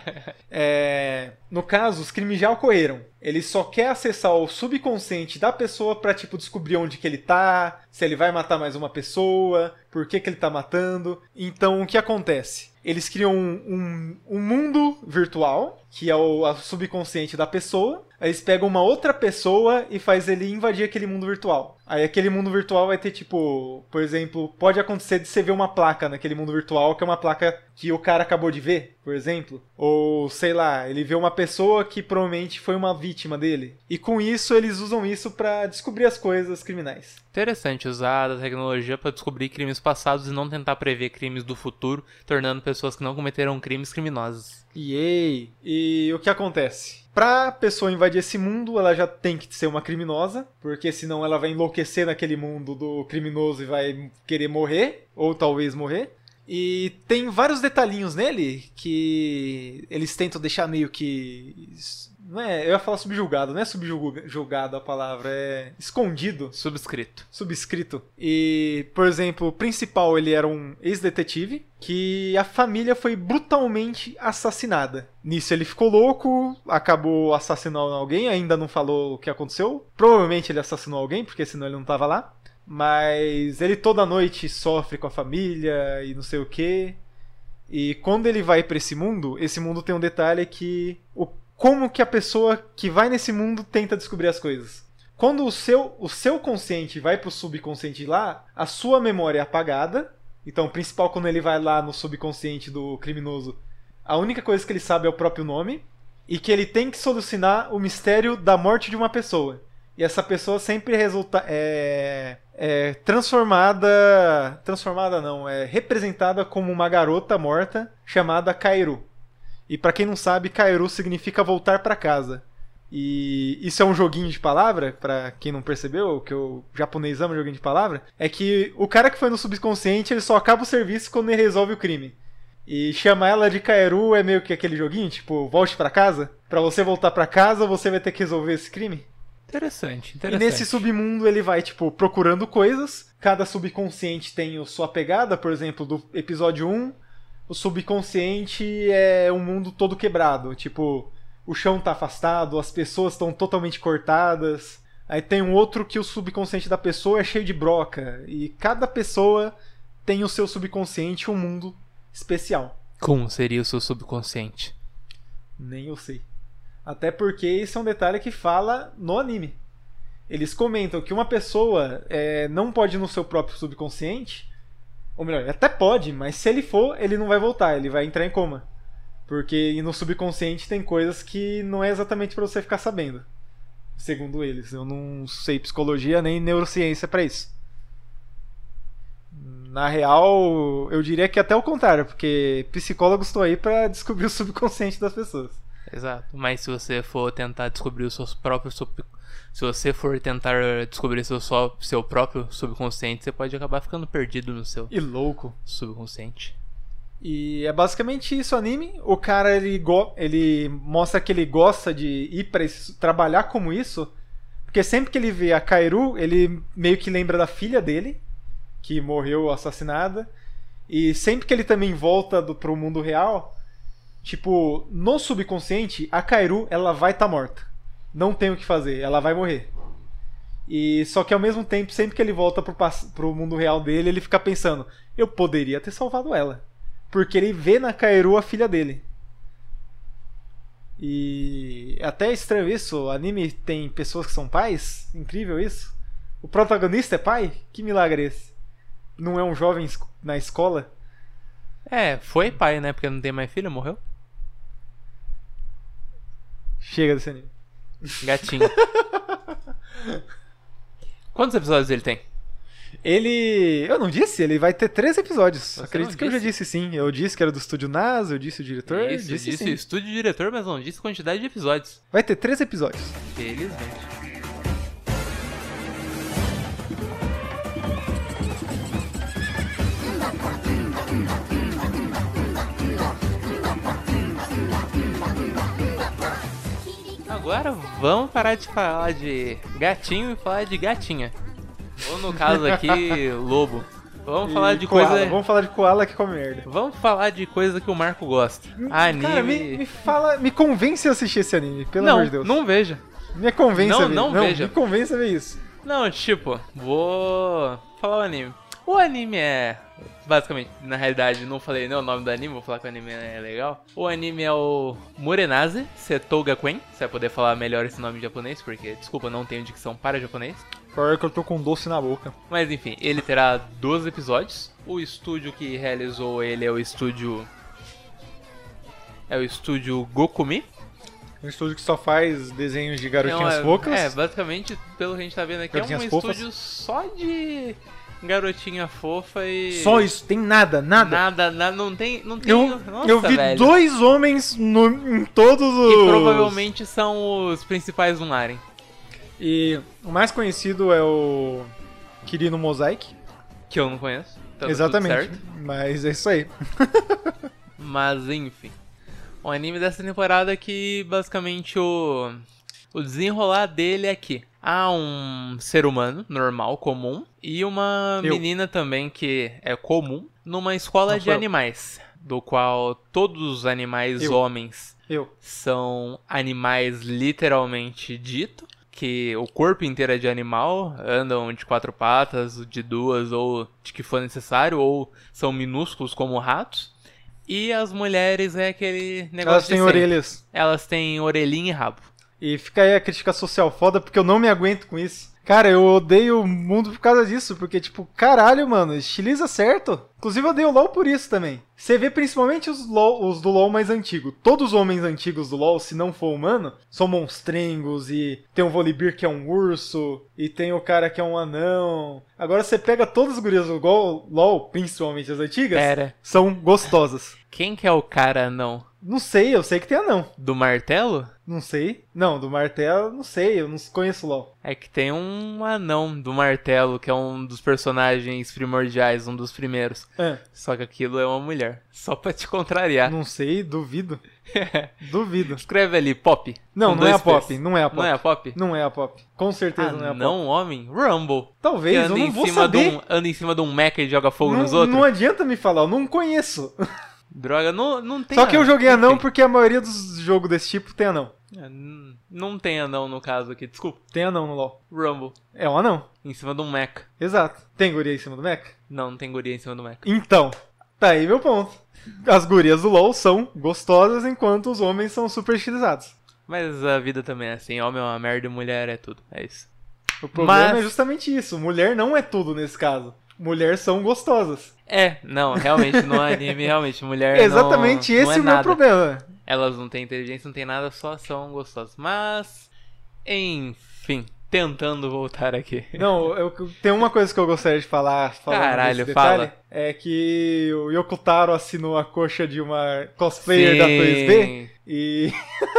É, no caso, os crimes já ocorreram. Ele só quer acessar o subconsciente da pessoa pra, tipo, descobrir onde que ele tá, se ele vai matar mais uma pessoa, por que que ele tá matando. Então, o que acontece? Eles criam um, um, um mundo virtual, que é o subconsciente da pessoa. Eles pegam uma outra pessoa e faz ele invadir aquele mundo virtual. Aí aquele mundo virtual vai ter, tipo, por exemplo, pode acontecer de você ver uma placa naquele mundo virtual, que é uma placa que o cara acabou de ver, por exemplo. Ou, sei lá, ele vê uma pessoa que provavelmente foi uma vítima dele. E com isso, eles usam isso pra descobrir as coisas criminais. Interessante usar a tecnologia para descobrir crimes passados e não tentar prever crimes do futuro, tornando pessoas que não cometeram crimes criminosas. Yay! E o que acontece? Pra pessoa invadir esse mundo, ela já tem que ser uma criminosa, porque senão ela vai enlouquecer naquele mundo do criminoso e vai querer morrer, ou talvez morrer. E tem vários detalhinhos nele que eles tentam deixar meio que. Não é, eu ia falar subjugado, não é subjugado a palavra, é escondido Subscrito. subscrito. E, por exemplo, o principal ele era um ex-detetive que a família foi brutalmente assassinada. Nisso ele ficou louco, acabou assassinando alguém, ainda não falou o que aconteceu. Provavelmente ele assassinou alguém, porque senão ele não tava lá. Mas ele toda noite sofre com a família e não sei o que. E quando ele vai pra esse mundo, esse mundo tem um detalhe que o como que a pessoa que vai nesse mundo tenta descobrir as coisas. Quando o seu, o seu consciente vai pro subconsciente lá, a sua memória é apagada. Então, o principal quando ele vai lá no subconsciente do criminoso, a única coisa que ele sabe é o próprio nome e que ele tem que solucionar o mistério da morte de uma pessoa. E essa pessoa sempre resulta é, é transformada, transformada não, é representada como uma garota morta chamada Kairu. E pra quem não sabe, Kairu significa voltar pra casa. E isso é um joguinho de palavra, pra quem não percebeu, que o japonês ama joguinho de palavra, é que o cara que foi no subconsciente, ele só acaba o serviço quando ele resolve o crime. E chamar ela de Kairu é meio que aquele joguinho, tipo, volte pra casa. Pra você voltar pra casa, você vai ter que resolver esse crime. Interessante, E interessante. nesse submundo ele vai, tipo, procurando coisas. Cada subconsciente tem a sua pegada, por exemplo, do episódio 1, o subconsciente é um mundo todo quebrado. Tipo, o chão tá afastado, as pessoas estão totalmente cortadas. Aí tem um outro que o subconsciente da pessoa é cheio de broca. E cada pessoa tem o seu subconsciente um mundo especial. Como seria o seu subconsciente? Nem eu sei. Até porque esse é um detalhe que fala no anime. Eles comentam que uma pessoa é, não pode ir no seu próprio subconsciente. Ou melhor, até pode, mas se ele for, ele não vai voltar, ele vai entrar em coma. Porque no subconsciente tem coisas que não é exatamente pra você ficar sabendo. Segundo eles. Eu não sei psicologia nem neurociência pra isso. Na real, eu diria que até o contrário, porque psicólogos estão aí pra descobrir o subconsciente das pessoas. Exato. Mas se você for tentar descobrir os seus próprios se você for tentar descobrir seu, só- seu próprio subconsciente, você pode acabar ficando perdido no seu E louco. subconsciente. E é basicamente isso o anime. O cara ele, go- ele mostra que ele gosta de ir para trabalhar como isso, porque sempre que ele vê a Kairu, ele meio que lembra da filha dele, que morreu assassinada, e sempre que ele também volta do, pro mundo real, tipo, no subconsciente, a Kairu ela vai estar morta. Não tem o que fazer, ela vai morrer. E só que ao mesmo tempo, sempre que ele volta pro, pro mundo real dele, ele fica pensando: eu poderia ter salvado ela. Porque ele vê na Kairu a filha dele. E é até estranho isso, o anime tem pessoas que são pais, incrível isso. O protagonista é pai? Que milagre é esse? Não é um jovem na escola? É, foi pai, né? Porque não tem mais filho, morreu. Chega desse anime. Gatinho. Quantos episódios ele tem? Ele. Eu não disse, ele vai ter três episódios. Você Acredito que eu já disse? sim. Eu disse que era do estúdio NASA, eu disse o diretor. Isso, disse, disse sim. estúdio diretor, mas não disse quantidade de episódios. Vai ter três episódios. Felizmente. Agora vamos parar de falar de gatinho e falar de gatinha. Ou no caso aqui, lobo. Vamos E falar de koala. coisa. Vamos falar de koala que come merda. Vamos falar de coisa que o Marco gosta. Anime. Cara, me, me fala, me convence a assistir esse anime, pelo não, amor de Deus. não veja. Me convence Não, a ver. não veja. Me convence a ver isso. Não, tipo, vou falar o anime. O anime é. Basicamente, na realidade, não falei nem o nome do anime, vou falar que o anime é legal. O anime é o Murenaze Setouga Quen. Você vai poder falar melhor esse nome em japonês, porque, desculpa, não tenho dicção para japonês. Pior que eu tô com doce na boca. Mas enfim, ele terá 12 episódios. O estúdio que realizou ele é o estúdio. É o estúdio Gokumi. Um estúdio que só faz desenhos de garotinhas É uma- focas. É, basicamente, pelo que a gente tá vendo aqui, é um Garotinhas fofas. estúdio só de garotinha fofa e. Só isso, tem nada, nada. Nada, nada, não tem. Não tem Eu, nossa, eu vi velho. dois homens no- em todos os. Que provavelmente são os principais do Naren. E o mais conhecido é o Kirino Mosaic. Que eu não conheço. tá Exatamente. certo. Mas é isso aí. Mas enfim. O anime dessa temporada que basicamente o. O desenrolar dele é que há um ser humano normal, comum, e uma Eu. menina também que é comum, numa escola Não, de eu. animais. Do qual todos os animais Eu. homens são animais literalmente dito, que o corpo inteiro é de animal, andam de quatro patas, de duas ou de que for necessário, ou são minúsculos como ratos. E as mulheres é aquele negócio Elas têm orelhas. Elas têm orelhinha e rabo. E fica aí a crítica social foda, porque eu não me aguento com isso. Cara, eu odeio o mundo por causa disso, porque, tipo, caralho, mano, estiliza certo. Inclusive, eu odeio o LoL por isso também. Você vê principalmente os, LOL, os do LoL mais antigo. Todos os homens antigos do LoL, se não for humano, são monstrengos e tem o Volibear que é um urso, e tem o cara que é um anão. Agora você pega todas as gurias do LoL, principalmente as antigas, Pera, são gostosas. quem que é o cara não? Não sei, eu sei que tem anão. Do martelo? Não sei. Não, do martelo, não sei, eu não conheço LoL. É que tem um anão do martelo, que é um dos personagens primordiais, um dos primeiros. Ah, Só que aquilo é uma mulher. Só pra te contrariar. não sei, duvido. Duvido. Escreve ali, pop. Não, não é a pop, P's. não é a pop. Não é a pop? Não é a pop. Com certeza Ah, não é a pop. não, homem? Rumble. Que Talvez, eu anda não em, vou cima de saber. um, anda em cima de um mecha e joga fogo não, nos outros? não adianta me falar, eu não conheço. Droga, não, não tem Só que eu joguei não anão tem. porque a maioria dos jogos desse tipo tem anão. É, Não tem anão no caso aqui, desculpa. Tem anão no LoL. Rumble. É um anão. Em cima de um mecha. Exato. Tem guria em cima do mecha? Não, não tem guria em cima do mecha. Então, tá aí meu ponto. As gurias do LoL são gostosas enquanto os homens são super estilizados. Mas a vida também é assim, homem é uma merda e mulher é tudo. É isso. O problema Mas- é justamente isso. Mulher não é tudo nesse caso. Mulher são gostosas. É, não, realmente, no anime, realmente, mulher não- Exatamente não esse é é o meu nada. problema. Elas não têm inteligência, não tem nada, só são gostosas. Mas, enfim, tentando voltar aqui. Não, eu, tem uma coisa que eu gostaria de falar. Caralho, detalhe, fala. É que o Yokotaro assinou a coxa de uma cosplayer da 2B. E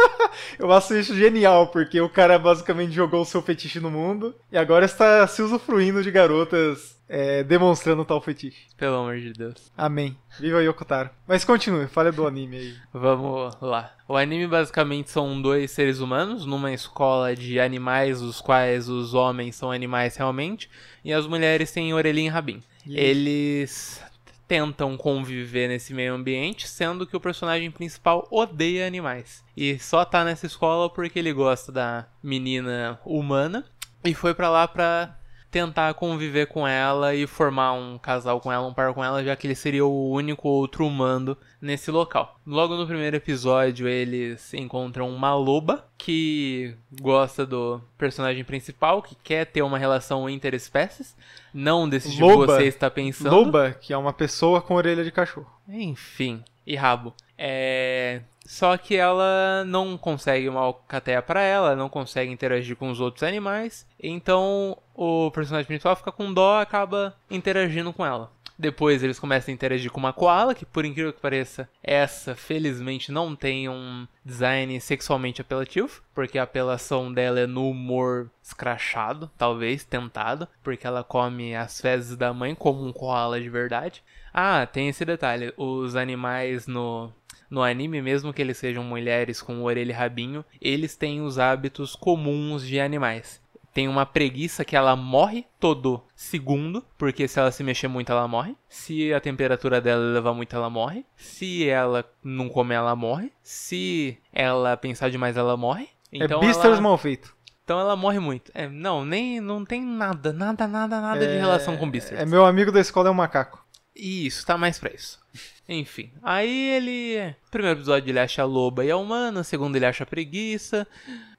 eu acho isso genial, porque o cara basicamente jogou o seu fetiche no mundo e agora está se usufruindo de garotas é, demonstrando tal fetiche. Pelo amor de Deus. Amém. Viva Yokotaro. Mas continue, fale do anime aí. Vamos lá. O anime basicamente são dois seres humanos numa escola de animais, os quais os homens são animais realmente, e as mulheres têm orelhinha e rabinho. Eles tentam conviver nesse meio ambiente, sendo que o personagem principal odeia animais. E só tá nessa escola porque ele gosta da menina humana e foi pra lá pra tentar conviver com ela e formar um casal com ela, um par com ela, já que ele seria o único outro humano nesse local. Logo no primeiro episódio, eles encontram uma loba que gosta do personagem principal, que quer ter uma relação interespécies, não desse tipo que você está pensando. Loba, que é uma pessoa com orelha de cachorro. Enfim, e rabo. É. Só que ela não consegue uma alcateia pra ela, não consegue interagir com os outros animais. Então o personagem principal fica com dó acaba interagindo com ela. Depois eles começam a interagir com uma koala, que por incrível que pareça, essa felizmente não tem um design sexualmente apelativo, porque a apelação dela é no humor escrachado, talvez, tentado, porque ela come as fezes da mãe como um koala de verdade. Ah, tem esse detalhe, os animais no no anime, mesmo que eles sejam mulheres com orelha e rabinho, eles têm os hábitos comuns de animais. Tem uma preguiça que ela morre todo segundo, porque se ela se mexer muito ela morre. Se a temperatura dela elevar muito ela morre. Se ela não comer ela morre. Se ela pensar demais ela morre. Então é Beastars ela... mal feito. Então ela morre muito. É, não, nem não tem nada, nada, nada, nada de É- relação com Beastars. É meu amigo da escola é um macaco. Isso, tá mais pra isso. Enfim, aí ele. Primeiro episódio ele acha a loba e a humana, segundo ele acha a preguiça.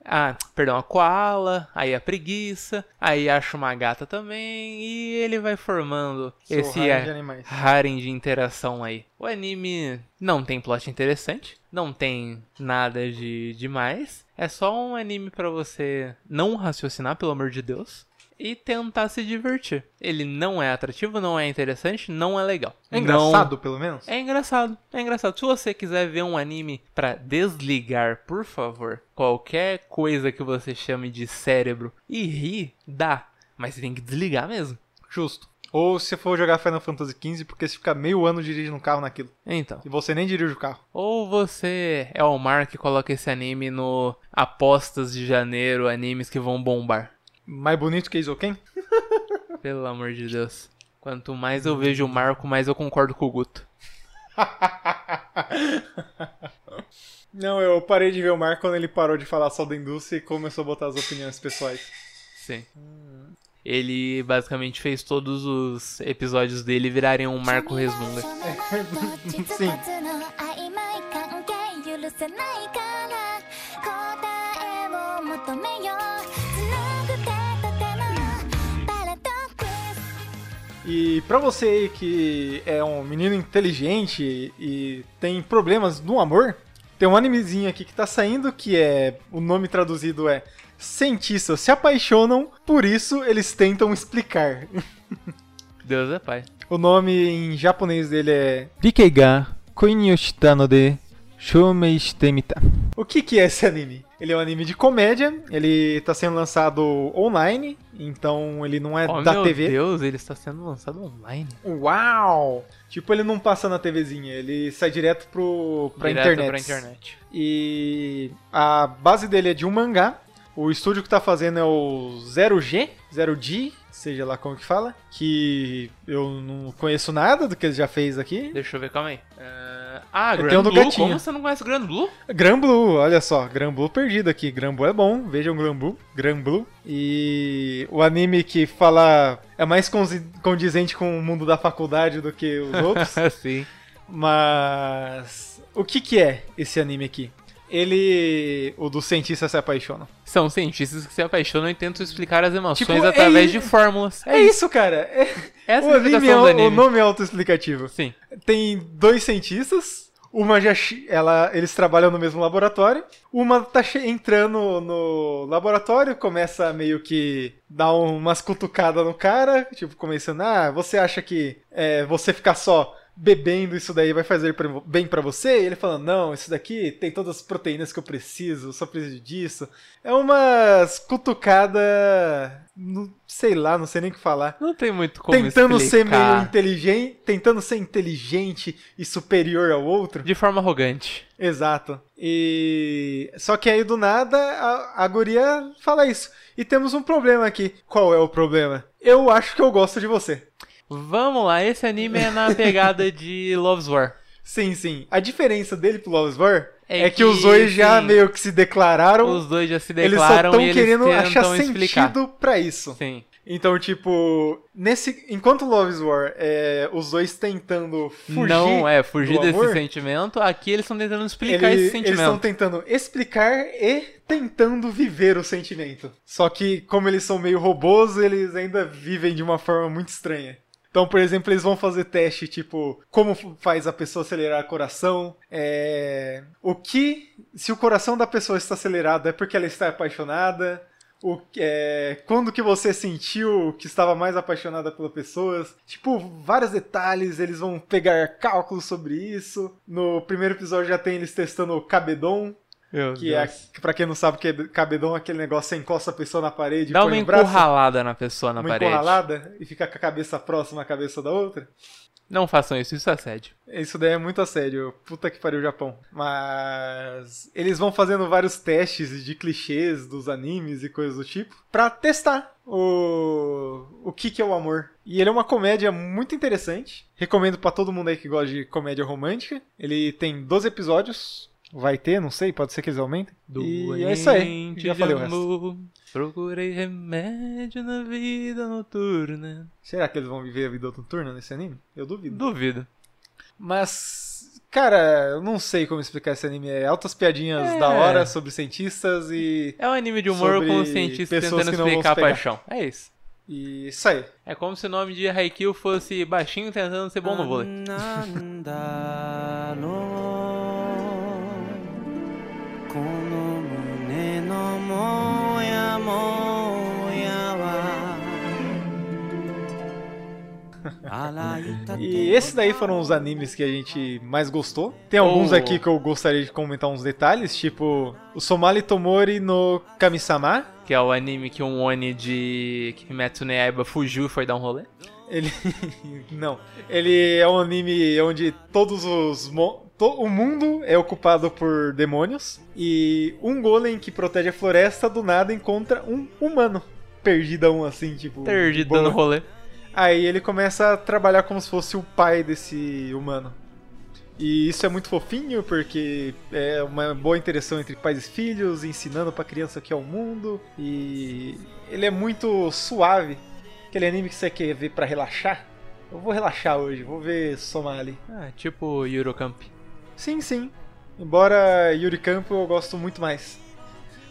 Ah, perdão, a koala, aí a preguiça, aí acha uma gata também, e ele vai formando Sou esse raiva de harem de interação aí. O anime não tem plot interessante, não tem nada de demais, é só um anime pra você não raciocinar, pelo amor de Deus, e tentar se divertir. Ele não é atrativo, não é interessante, não é legal. É Não- engraçado, pelo menos? é engraçado, é engraçado. Se você quiser ver um anime pra desligar, por favor, qualquer coisa que você chame de cérebro e rir, dá. Mas você tem que desligar mesmo. Justo. Ou se for jogar Final Fantasy XV, porque você fica meio ano dirigindo um carro naquilo. Então. E você nem dirige o carro. Ou você é o Mark e coloca esse anime no apostas de janeiro, animes que vão bombar. Mais bonito que Isoken? Pelo amor de Deus. Quanto mais eu vejo o Marco, mais eu concordo com o Guto. Não, eu parei de ver o Marco quando ele parou de falar só da indústria e começou a botar as opiniões pessoais. Sim. Ele basicamente fez todos os episódios dele virarem um Marco Resmunga. Sim. E pra você que é um menino inteligente e tem problemas no amor, tem um animezinho aqui que tá saindo que é. O nome traduzido é Cientistas se apaixonam, por isso eles tentam explicar. Deus é pai. O nome em japonês dele é Rikeiga Koinyoshita no de. O que que é esse anime? Ele é um anime de comédia, ele tá sendo lançado online, então ele não é Oh da meu TV. Deus, ele está sendo lançado online. Uau! Tipo, ele não passa na TVzinha, ele sai direto pro, pra Direto internet. pra internet. E a base dele é de um mangá. O estúdio que tá fazendo é o 0G, 0G, seja lá como que fala. Que eu não conheço nada do que ele já fez aqui. Deixa eu ver, calma aí. É, Ah, Grand Blue? gatinho. Como você não conhece Grand Blue? Gran Blue, olha só, Gran Blue perdido aqui. Gran Blue é bom, vejam Gran Blue, Gran Blue. E o anime que fala é mais condizente com o mundo da faculdade do que os outros. Sim. Mas o que que é esse anime aqui? Ele, o dos cientistas se apaixonam. São cientistas que se apaixonam e tentam explicar as emoções Tipo, é através i- de fórmulas. É isso, cara. É, Essa o, é a anime é, do o anime. nome é autoexplicativo. Sim. Tem dois cientistas, uma já ela, eles trabalham no mesmo laboratório. Uma tá entrando no laboratório, começa a meio que dar umas cutucadas no cara, tipo começando, ah, você acha que é, você ficar só bebendo isso daí vai fazer bem pra você? E ele falando, não, isso daqui tem todas as proteínas que eu preciso, eu só preciso disso. É umas cutucada, não- sei lá, não sei nem o que falar Não tem muito como tentando ser meio explicar inteligente, tentando ser inteligente e superior ao outro. de forma arrogante. Exato. E só que aí do nada a, a guria fala isso. E temos um problema aqui. Qual é o problema? Eu acho que eu gosto de você. Vamos lá, esse anime é na pegada de Love's War. Sim, sim. A diferença dele pro Love's War é, É que, que, os dois já sim. meio que se declararam. Os dois já se eles só declaram estão eles querendo achar explicar. sentido pra isso. Sim. Então, tipo, nesse enquanto Love's War é os dois tentando fugir não é fugir do desse amor, sentimento, aqui eles estão tentando explicar Ele- esse Eles estão sentimento. tentando explicar e tentando viver o sentimento. Só que, como eles são meio robôs, eles ainda vivem de uma forma muito estranha. Então, por exemplo, eles vão fazer teste, tipo, como faz a pessoa acelerar o coração, é... o que, se o coração da pessoa está acelerado é porque ela está apaixonada, o, é... quando que você sentiu que estava mais apaixonada pela pessoa, tipo, vários detalhes, eles vão pegar cálculos sobre isso. No primeiro episódio já tem eles testando o cabedon, Meu que é, Deus. pra quem não sabe, que é cabedon é aquele negócio que você encosta a pessoa na parede e Dá põe uma o braço, encurralada na pessoa na uma parede. encurralada e fica com a cabeça próxima à cabeça da outra. Não façam isso, isso é assédio. Isso daí é muito a sério. Puta que pariu o Japão. Mas eles vão fazendo vários testes de clichês dos animes e coisas do tipo pra testar o o que que é o amor. E ele é uma comédia muito interessante. Recomendo pra todo mundo aí que gosta de comédia romântica. Ele tem 12 episódios. Vai ter, não sei, pode ser que eles aumentem. E é isso aí. Doente Já falei o resto. Procurei remédio na vida noturna. Será que eles vão viver a vida noturna nesse anime? Eu duvido. Duvido. Mas, cara, eu não sei como explicar esse anime. É altas piadinhas É. da hora sobre cientistas e, É um anime de humor com cientistas tentando que não vão explicar a paixão. É isso. e isso aí. É como se o nome de Haikyuu fosse baixinho tentando ser bom no vôlei. E esses daí foram os animes que a gente mais gostou. Tem alguns Oh. aqui que eu gostaria de comentar uns detalhes, tipo o Somali Tomori no Kami-sama. Que é o anime que um Oni de Kimetsu no Yaiba fugiu e foi dar um rolê. Ele. não. Ele é um anime onde todos os. mo- to- O mundo é ocupado por demônios. E um golem que protege a floresta do nada encontra um humano. Perdidão assim, tipo. Perdido dando rolê. Aí ele começa a trabalhar como se fosse o pai desse humano. E isso é muito fofinho porque é uma boa interação entre pais e filhos, ensinando pra criança o que é o mundo. E ele é muito suave. Aquele anime que você quer ver pra relaxar. Eu vou relaxar hoje, vou ver Somali. Ah, tipo Eurocamp. Sim, sim. Embora Yuri Campo eu gosto muito mais.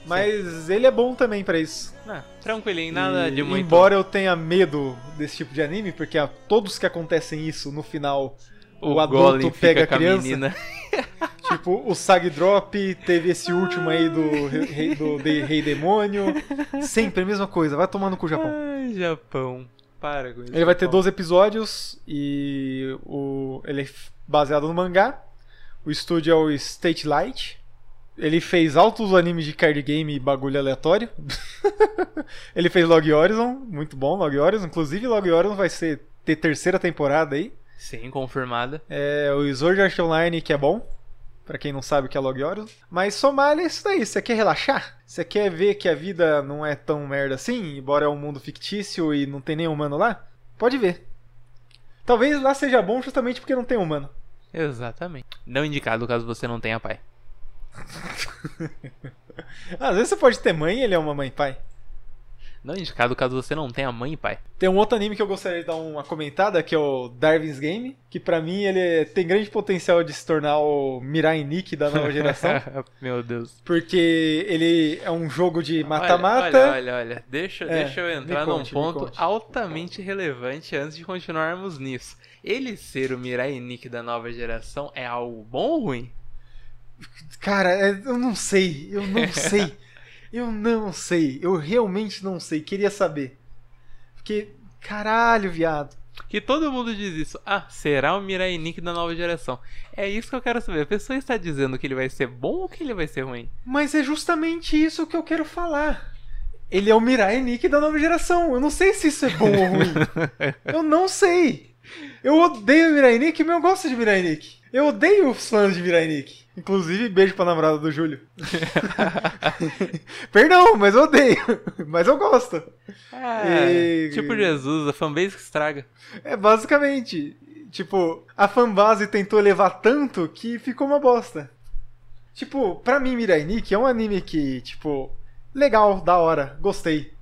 Mas ele é bom também pra isso. Ah, tranquilinho, nada E, de muito. Embora eu tenha medo desse tipo de anime, porque a todos que acontecem isso, no final, o, adulto Golem pega a criança. menina. Tipo, o Sag Drop, teve esse último aí do, rei, do de- Rei Demônio. Sempre a mesma coisa, vai tomando com o Japão. Ai, Japão. Para com isso. Ele vai ter Japão. 12 episódios e o, ele é baseado no mangá. O estúdio é o State Light. Ele fez altos animes de card game e bagulho aleatório. ele fez Log Horizon, muito bom, Log Horizon. Inclusive, Log Horizon vai ser, ter terceira temporada aí. Sim, confirmada. É o Sword Art Online, que é bom. Pra quem não sabe o que é Log Horizon. Mas Somália é isso daí. Você quer relaxar? Você quer ver que a vida não é tão merda assim? Embora é um mundo fictício e não tem nenhum humano lá? Pode ver. Talvez lá seja bom justamente porque não tem humano. Exatamente. Não indicado caso você não tenha pai. Às vezes você pode ter mãe e ele é uma mãe e pai. Não indicado caso você não tenha mãe e pai. Tem um outro anime que eu gostaria de dar uma comentada, que é o Darwin's Game, que pra mim ele é- tem grande potencial de se tornar o Mirai Nikki da nova geração, Meu Deus. porque ele é um jogo de Olha, mata-mata. Olha, olha, olha. Deixa, É, deixa eu entrar num conte, ponto altamente relevante antes de continuarmos nisso. Ele ser o Mirai Nikki da nova geração é algo bom ou ruim? Cara, é- eu não sei, eu não sei. Eu não sei, eu realmente não sei, queria saber. Porque, caralho, viado. Que todo mundo diz isso. Ah, será o Mirai Nikki da nova geração? É isso que eu quero saber. A pessoa está dizendo que ele vai ser bom ou que ele vai ser ruim? Mas é justamente isso que eu quero falar. Ele é o Mirai Nikki da nova geração. Eu não sei se isso é bom ou ruim. Eu não sei. Eu odeio Mirai Nikki, mas eu gosto de Mirai Nikki. Eu odeio os fãs de Mirai Nikki. Inclusive, beijo pra namorada do Júlio. Perdão, mas eu odeio. Mas eu gosto. Ah, E- Tipo Jesus, a fanbase que estraga. É basicamente. Tipo, a fanbase tentou elevar tanto que ficou uma bosta. Tipo, pra mim, Mirai Nikki é um anime que, tipo, legal, da hora, gostei.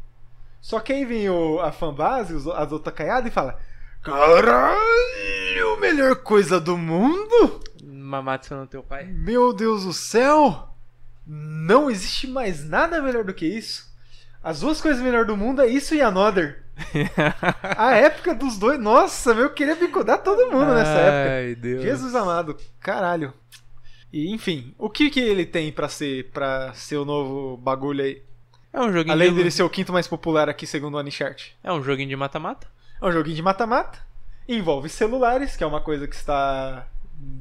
Só que aí vem o, a fanbase, os- as otakaiadas e fala: Caralho, melhor coisa do mundo? Mamatsu no teu pai. Meu Deus do céu! Não existe mais nada melhor do que isso. As duas coisas melhores do mundo é isso e Another. A época dos dois. Nossa, eu queria bicudar todo mundo nessa época. Ai, Deus. Jesus amado, caralho. E enfim, o que que ele tem pra ser para ser o novo bagulho aí? É um joguinho Além de... dele ser o quinto mais popular aqui segundo o Anichart. É um joguinho de mata-mata. É um joguinho de mata-mata. Envolve celulares, que é uma coisa que está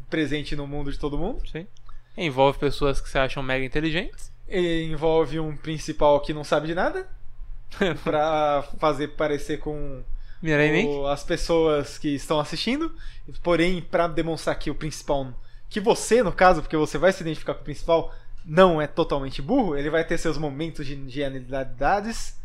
presente no mundo de todo mundo. Sim. Envolve pessoas que se acham mega inteligentes. E envolve um principal que não sabe de nada. pra fazer parecer com o- as pessoas que estão assistindo. Porém, pra demonstrar que o principal. Que você, no caso, porque você vai se identificar com o principal, não é totalmente burro, ele vai ter seus momentos de genialidades.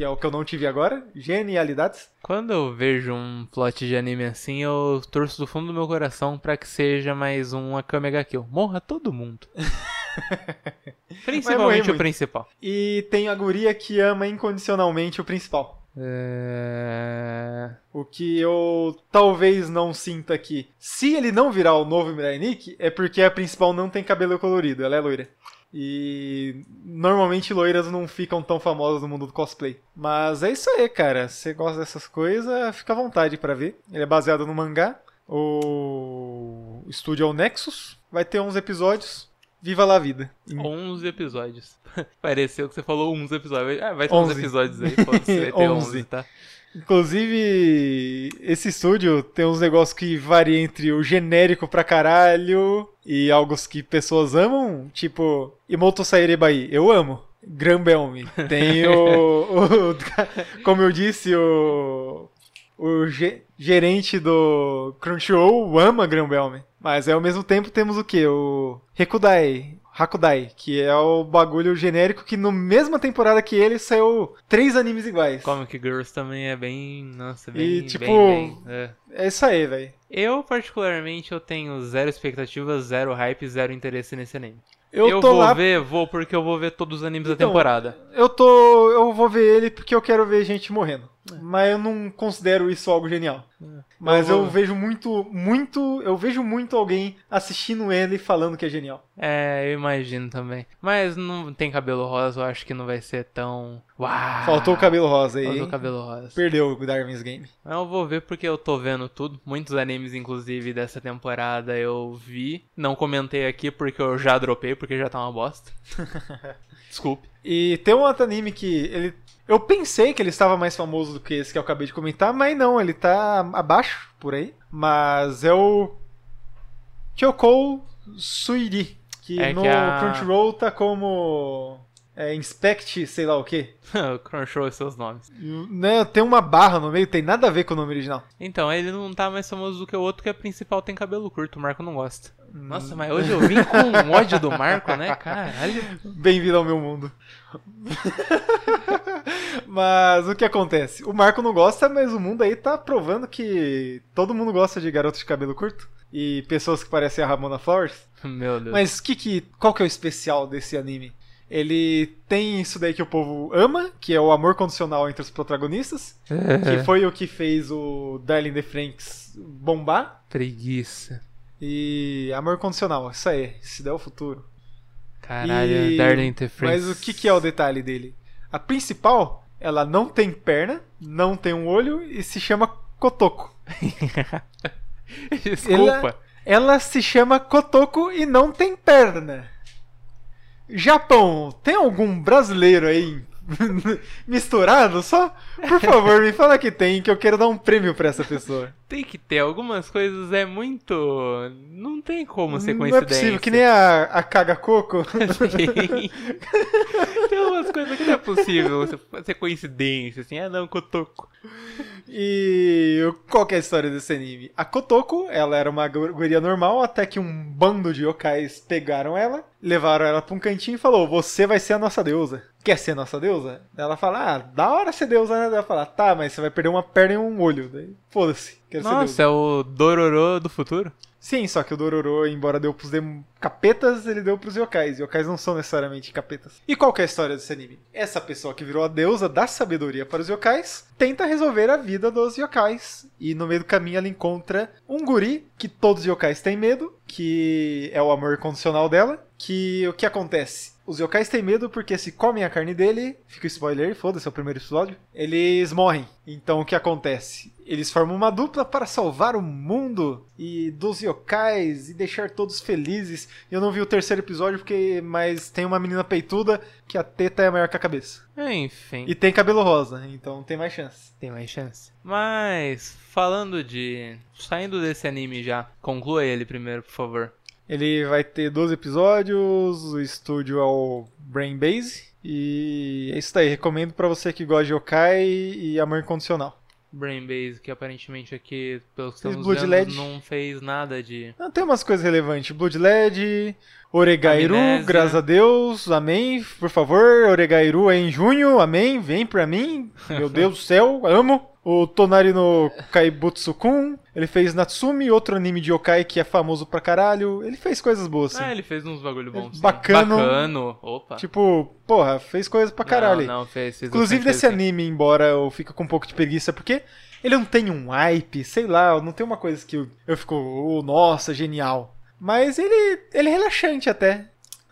Que é o que eu não tive agora. Genialidades. Quando eu vejo um plot de anime assim, eu torço do fundo do meu coração pra que seja mais um Akame ga Kill. Morra todo mundo. Principalmente o principal. E tem a guria que ama incondicionalmente o principal. É... O que eu talvez não sinta aqui. Se ele não virar o novo Mirai Nikki, é porque a principal não tem cabelo colorido, ela é loira. E normalmente loiras não ficam tão famosas no mundo do cosplay. Mas é isso aí, cara. Se você gosta dessas coisas, fica à vontade pra ver. Ele é baseado no mangá. O estúdio é o Nexus. Vai ter 11 episódios. Viva lá a vida. 11 episódios. Pareceu que você falou uns episódios. Ah, vai ter uns 11. episódios aí, pode ser. Vai ter 11. 11, tá? Inclusive, esse estúdio tem uns negócios que variam entre o genérico pra caralho e algo que pessoas amam, tipo Imoto Sairebai, eu amo. Granbelme. Tem o, o- Como eu disse, o. O ge- gerente do Crunchyroll ama Granbelme. Mas ao mesmo tempo temos o que? O Rekudai. Hakudai, que é o bagulho genérico que no mesma temporada que ele saiu três animes iguais. Comic Girls também é bem. Nossa, bem. E, bem, tipo, bem, é. É isso aí, velho. Eu, particularmente, eu tenho zero expectativas, zero hype, zero interesse nesse anime. Eu, tô vou lá. ver, vou porque eu vou ver todos os animes da Então, temporada. Eu tô. Eu vou ver ele porque eu quero ver gente morrendo. Mas eu não considero isso algo genial. Mas Eu eu, vejo muito, muito. Eu vejo muito alguém assistindo ele falando que é genial. É, eu imagino também. Mas não tem cabelo rosa, eu acho que não vai ser tão. Uau! Faltou o cabelo rosa aí. Faltou o cabelo rosa. Perdeu o Darwin's Game. Eu vou ver porque eu tô vendo tudo. Muitos animes, inclusive, dessa temporada eu vi. Não comentei aqui porque eu já dropei, porque já tá uma bosta. Desculpe. E tem um outro anime que ele. Eu pensei que ele estava mais famoso do que esse que eu acabei de comentar, mas não, ele tá abaixo por aí. Mas é o. Kyoko Suiri. Que É no que a- Crunchyroll tá como. É, Inspect, sei lá o quê. o Crunchyroll e seus nomes. Né, tem uma barra no meio, tem nada a ver com o nome original. Então, ele não tá mais famoso do que o outro, que é principal tem cabelo curto. O Marco não gosta. Nossa, mas hoje eu vim com um ódio do Marco, né? Caralho. Bem-vindo ao meu mundo. mas o que acontece? O Marco não gosta, mas o mundo aí tá provando que todo mundo gosta de garotos de cabelo curto. E pessoas que parecem a Ramona Flowers. Meu Deus. Mas que que, qual que é o especial desse anime? Ele tem isso daí que o povo ama, que é o amor condicional entre os protagonistas, que foi o que fez o Darling the Franks bombar. Preguiça. E amor condicional, isso aí, se der o futuro. Caralho, E- Darling the Franks. Mas o que, que é o detalhe dele? A principal, ela não tem perna, não tem um olho e se chama Kotoko. Desculpa. Ela se chama Kotoko e não tem perna. Japão, tem algum brasileiro aí misturado só? Por favor, me fala que tem, que eu quero dar um prêmio pra essa pessoa. Tem que ter algumas coisas, é muito. Não tem como ser Não é coincidência. possível, que nem a, a Caga Coco. Tem. umas coisas que não é possível ser- coincidência, assim. Ah, não, Cotoco. E qual que é a história desse anime? A Kotoko, ela era uma gu- guria normal, até que um bando de yokais pegaram ela, levaram ela pra um cantinho e falou, você vai ser a nossa deusa. Quer ser nossa deusa? Ela fala, ah, da hora ser deusa, né? Ela fala, tá, mas você vai perder uma perna e um olho. Daí, foda-se, quero. Nossa, é o Dororo do futuro? Sim, só que o Dororo, embora deu pros dem- capetas, ele deu pros yokais. Yokais não são necessariamente capetas. E qual que é a história desse anime? Essa pessoa que virou a deusa da sabedoria para os yokais tenta resolver a vida dos yokais. E no meio do caminho ela encontra um guri que todos os yokais têm medo, que é o amor condicional dela. Que o que acontece? Os yokais têm medo porque se comem a carne dele, fica o spoiler, foda-se, é o primeiro episódio, eles morrem. Então o que acontece? Eles formam uma dupla para salvar o mundo e dos yokais e deixar todos felizes. Eu não vi o terceiro episódio porque mas tem uma menina peituda que a teta é maior que a cabeça. Enfim, E tem cabelo rosa, então tem mais chance. tem mais chance. Mas, falando de. Saindo desse anime já, conclua ele primeiro, por favor. Ele vai ter 12 episódios, o estúdio é o Brain Base e é isso daí. Recomendo pra você que gosta de yokai e amor incondicional. Brain Base, que aparentemente aqui, pelo que estamos Blood vendo, LED. não fez nada de. Ah, Tem umas coisas relevantes. Blood LED, Oregairu, Amnésia. graças a Deus, amém. Por favor, Oregairu é em junho, amém. Vem pra mim, meu Deus do céu, amo. O Tonari no Kaibutsu-kun, ele fez Natsumi, outro anime de yokai que é famoso pra caralho. Ele fez coisas boas, sim. Ah, ele fez uns bagulho bons. sim. Bacano. Bacano. Opa. Tipo, porra, fez coisas pra caralho. Não, não, fez, fez Inclusive desse sim. anime, embora eu fique com um pouco de preguiça, porque ele não tem um hype, sei lá, não tem uma coisa que eu, eu fico, oh, nossa, genial. Mas ele, ele é relaxante até.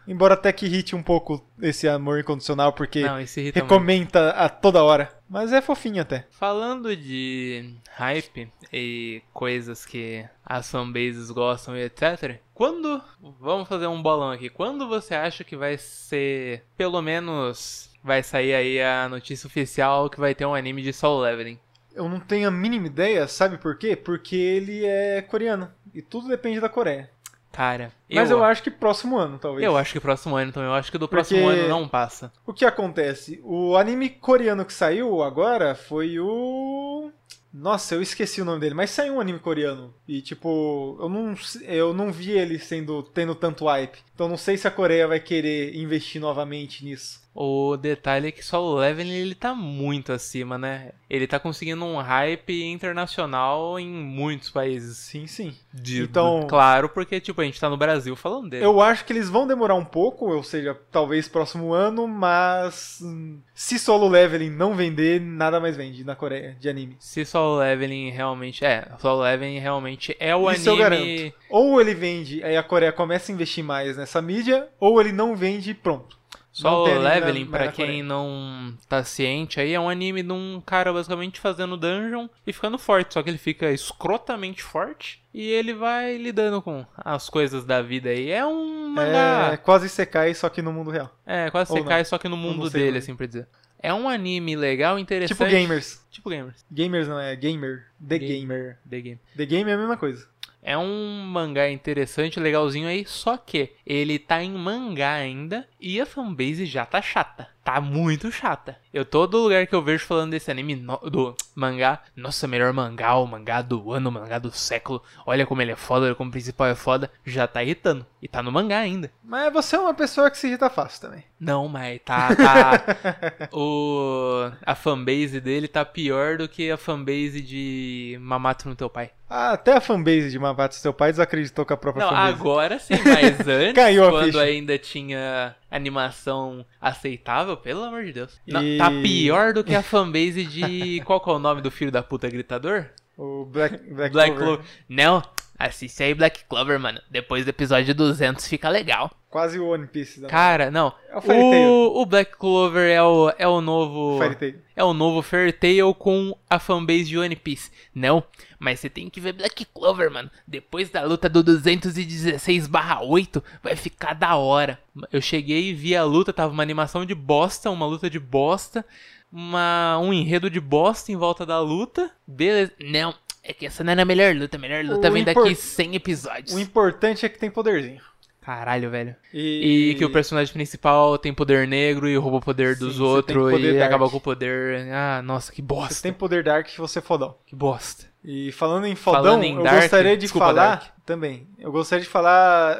Embora até que irrite um pouco esse amor incondicional, porque Não, irrita muito. a toda hora. Mas é fofinho até. Falando de hype e coisas que as fanbases gostam e etc. Quando. Vamos fazer um bolão aqui. Quando você acha que vai ser. Pelo menos. Vai sair aí a notícia oficial que vai ter um anime de Soul Leveling? Eu não tenho a mínima ideia, sabe por quê? Porque ele é coreano. E tudo depende da Coreia. Cara. Mas eu, acho que próximo ano, talvez. Eu acho que próximo ano também. Eu acho que do Porque- próximo ano não passa. O que acontece? O anime coreano que saiu agora foi o. Nossa, eu esqueci o nome dele, mas saiu um anime coreano. E tipo, eu não, eu não vi ele sendo tendo tanto hype. Então não sei se a Coreia vai querer investir novamente nisso. O detalhe é que só o Leveling ele tá muito acima, né? Ele tá conseguindo um hype internacional em muitos países. Sim, sim. De- Então- Claro, porque, tipo, a gente tá no Brasil falando dele. Eu acho que eles vão demorar um pouco, ou seja, talvez próximo ano, mas hum, se solo leveling não vender, nada mais vende na Coreia de anime. Se Solo Leveling realmente. É, Solo Leveling realmente é o Isso eu anime. garanto. Ou ele vende, aí a Coreia começa a investir mais nessa mídia, ou ele não vende e pronto. Anime na- Leveling, pra na quem não tá ciente aí, é um anime de um cara basicamente fazendo dungeon e ficando forte. Só que ele fica escrotamente forte e ele vai lidando com as coisas da vida aí. É um É mangá. quase Sekai, só que no mundo real. É, quase Ou não. cai, só que no mundo dele, assim por dizer. É um anime legal, interessante. Tipo gamers. Tipo gamers. Gamers não é gamer. The Gamer. The Game. The Game é a mesma coisa. É um mangá interessante, legalzinho aí, só que ele tá em mangá ainda e a fanbase já tá chata. Tá muito chata. Eu todo lugar que eu vejo falando desse anime no- do mangá, nossa, melhor mangá, o mangá do ano, o mangá do século. Olha como ele é foda, olha como o principal é foda, já tá irritando. E tá no mangá ainda. Mas você é uma pessoa que se irrita fácil também. Não, mas tá, tá. o a fanbase dele tá pior do que a fanbase de Mamato no teu pai. Ah, até a fanbase de Mabato seu pai desacreditou com a própria Não, fanbase. agora sim, mas antes, Caiu quando ainda tinha animação aceitável, pelo amor de Deus. Não, E- tá pior do que a fanbase de. Qual que é o nome do filho da puta gritador? O Black, Black, Black Clover. Clover. Não, assiste aí Black Clover, mano. Depois do episódio 200 fica legal. Quase o One Piece. Da... Cara, não. É o Fairy Tail. O, o Black Clover é o, é o novo. Fairy Tail. É o novo Fairy Tail com a fanbase de One Piece. Não, mas você tem que ver Black Clover, mano. Depois da luta do 216/8, vai ficar da hora. Eu cheguei e vi a luta, tava uma animação de bosta, uma luta de bosta, uma, um enredo de bosta em volta da luta. Beleza. Não, é que essa não era a melhor luta. A melhor luta O vem daqui 100 episódios. O importante é que tem poderzinho. Caralho, velho. E, E que o personagem principal tem poder negro e rouba o poder Sim, dos outros e dark. acaba com o poder. Ah, nossa, que bosta. Você tem poder Dark que você é fodão. Que bosta. E falando em fodão, Falando em eu Dark, gostaria de desculpa, falar Dark. também. Eu gostaria de falar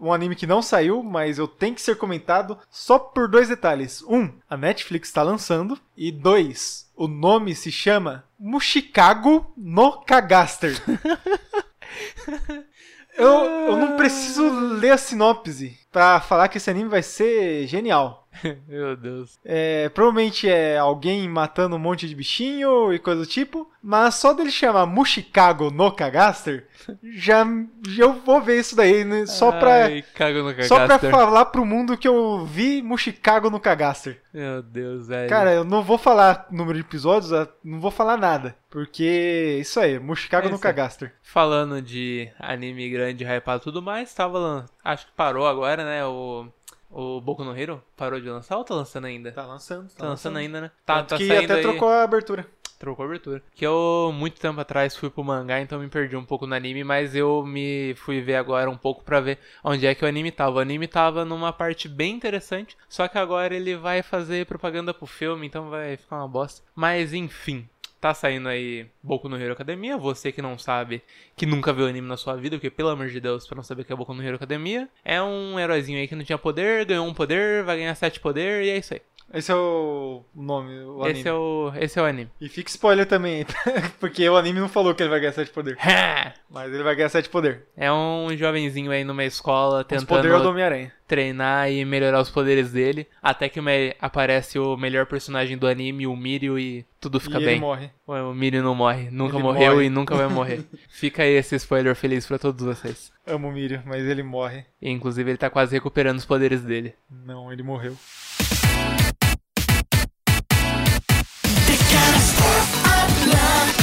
um anime que não saiu, mas eu tenho que ser comentado só por dois detalhes. Um, a Netflix está lançando. E dois, o nome se chama Mushikago no Kagaster. eu, eu não preciso ler a sinopse pra falar que esse anime vai ser genial. Meu Deus. É, provavelmente é alguém matando um monte de bichinho e coisa do tipo, mas só dele chamar Mushikago no Kagaster, já, eu vou ver isso daí, né? só pra, Ai, só pra falar pro mundo que eu vi Mushikago no Kagaster. Meu Deus, velho. Cara, eu não vou falar número de episódios, não vou falar nada, porque isso aí, Mushikago É no. Kagaster. Falando de anime grande, hypado e tudo mais, tava. Acho que parou agora, né? O. O Boku no Hero parou de lançar ou tá lançando ainda? Tá lançando, Tá lançando ainda, né? Tá, Tanto tá que até aí... trocou a abertura. Trocou a abertura. Que eu, muito tempo atrás, fui pro mangá, então me perdi um pouco no anime, mas eu me fui ver agora um pouco pra ver onde é que o anime tava. O anime tava numa parte bem interessante, só que agora ele vai fazer propaganda pro filme, então vai ficar uma bosta. Mas enfim. Tá saindo aí Boku no Hero Academia. Você que não sabe, que nunca viu anime na sua vida, porque pelo amor de Deus, pra não saber o que é Boku no Hero Academia, é um heróizinho aí que não tinha poder, ganhou um poder, vai ganhar sete poder e é isso aí. Esse é o nome, o anime. Esse é o, esse é o anime. E fica spoiler também, porque o anime não falou que ele vai ganhar 7 poder. Mas ele vai ganhar 7 poder. É um jovenzinho aí numa escola tentando Homem-Aranha. treinar e melhorar os poderes dele. Até que aparece o melhor personagem do anime, o Mirio, e tudo fica e ele bem. morre. Ué, O Mirio não morre. Nunca Ele morreu morre. e nunca vai morrer. Fica aí esse spoiler feliz pra todos vocês. Amo o Mirio, mas ele morre. E, inclusive ele tá quase recuperando os poderes dele. Não, ele morreu. just up love.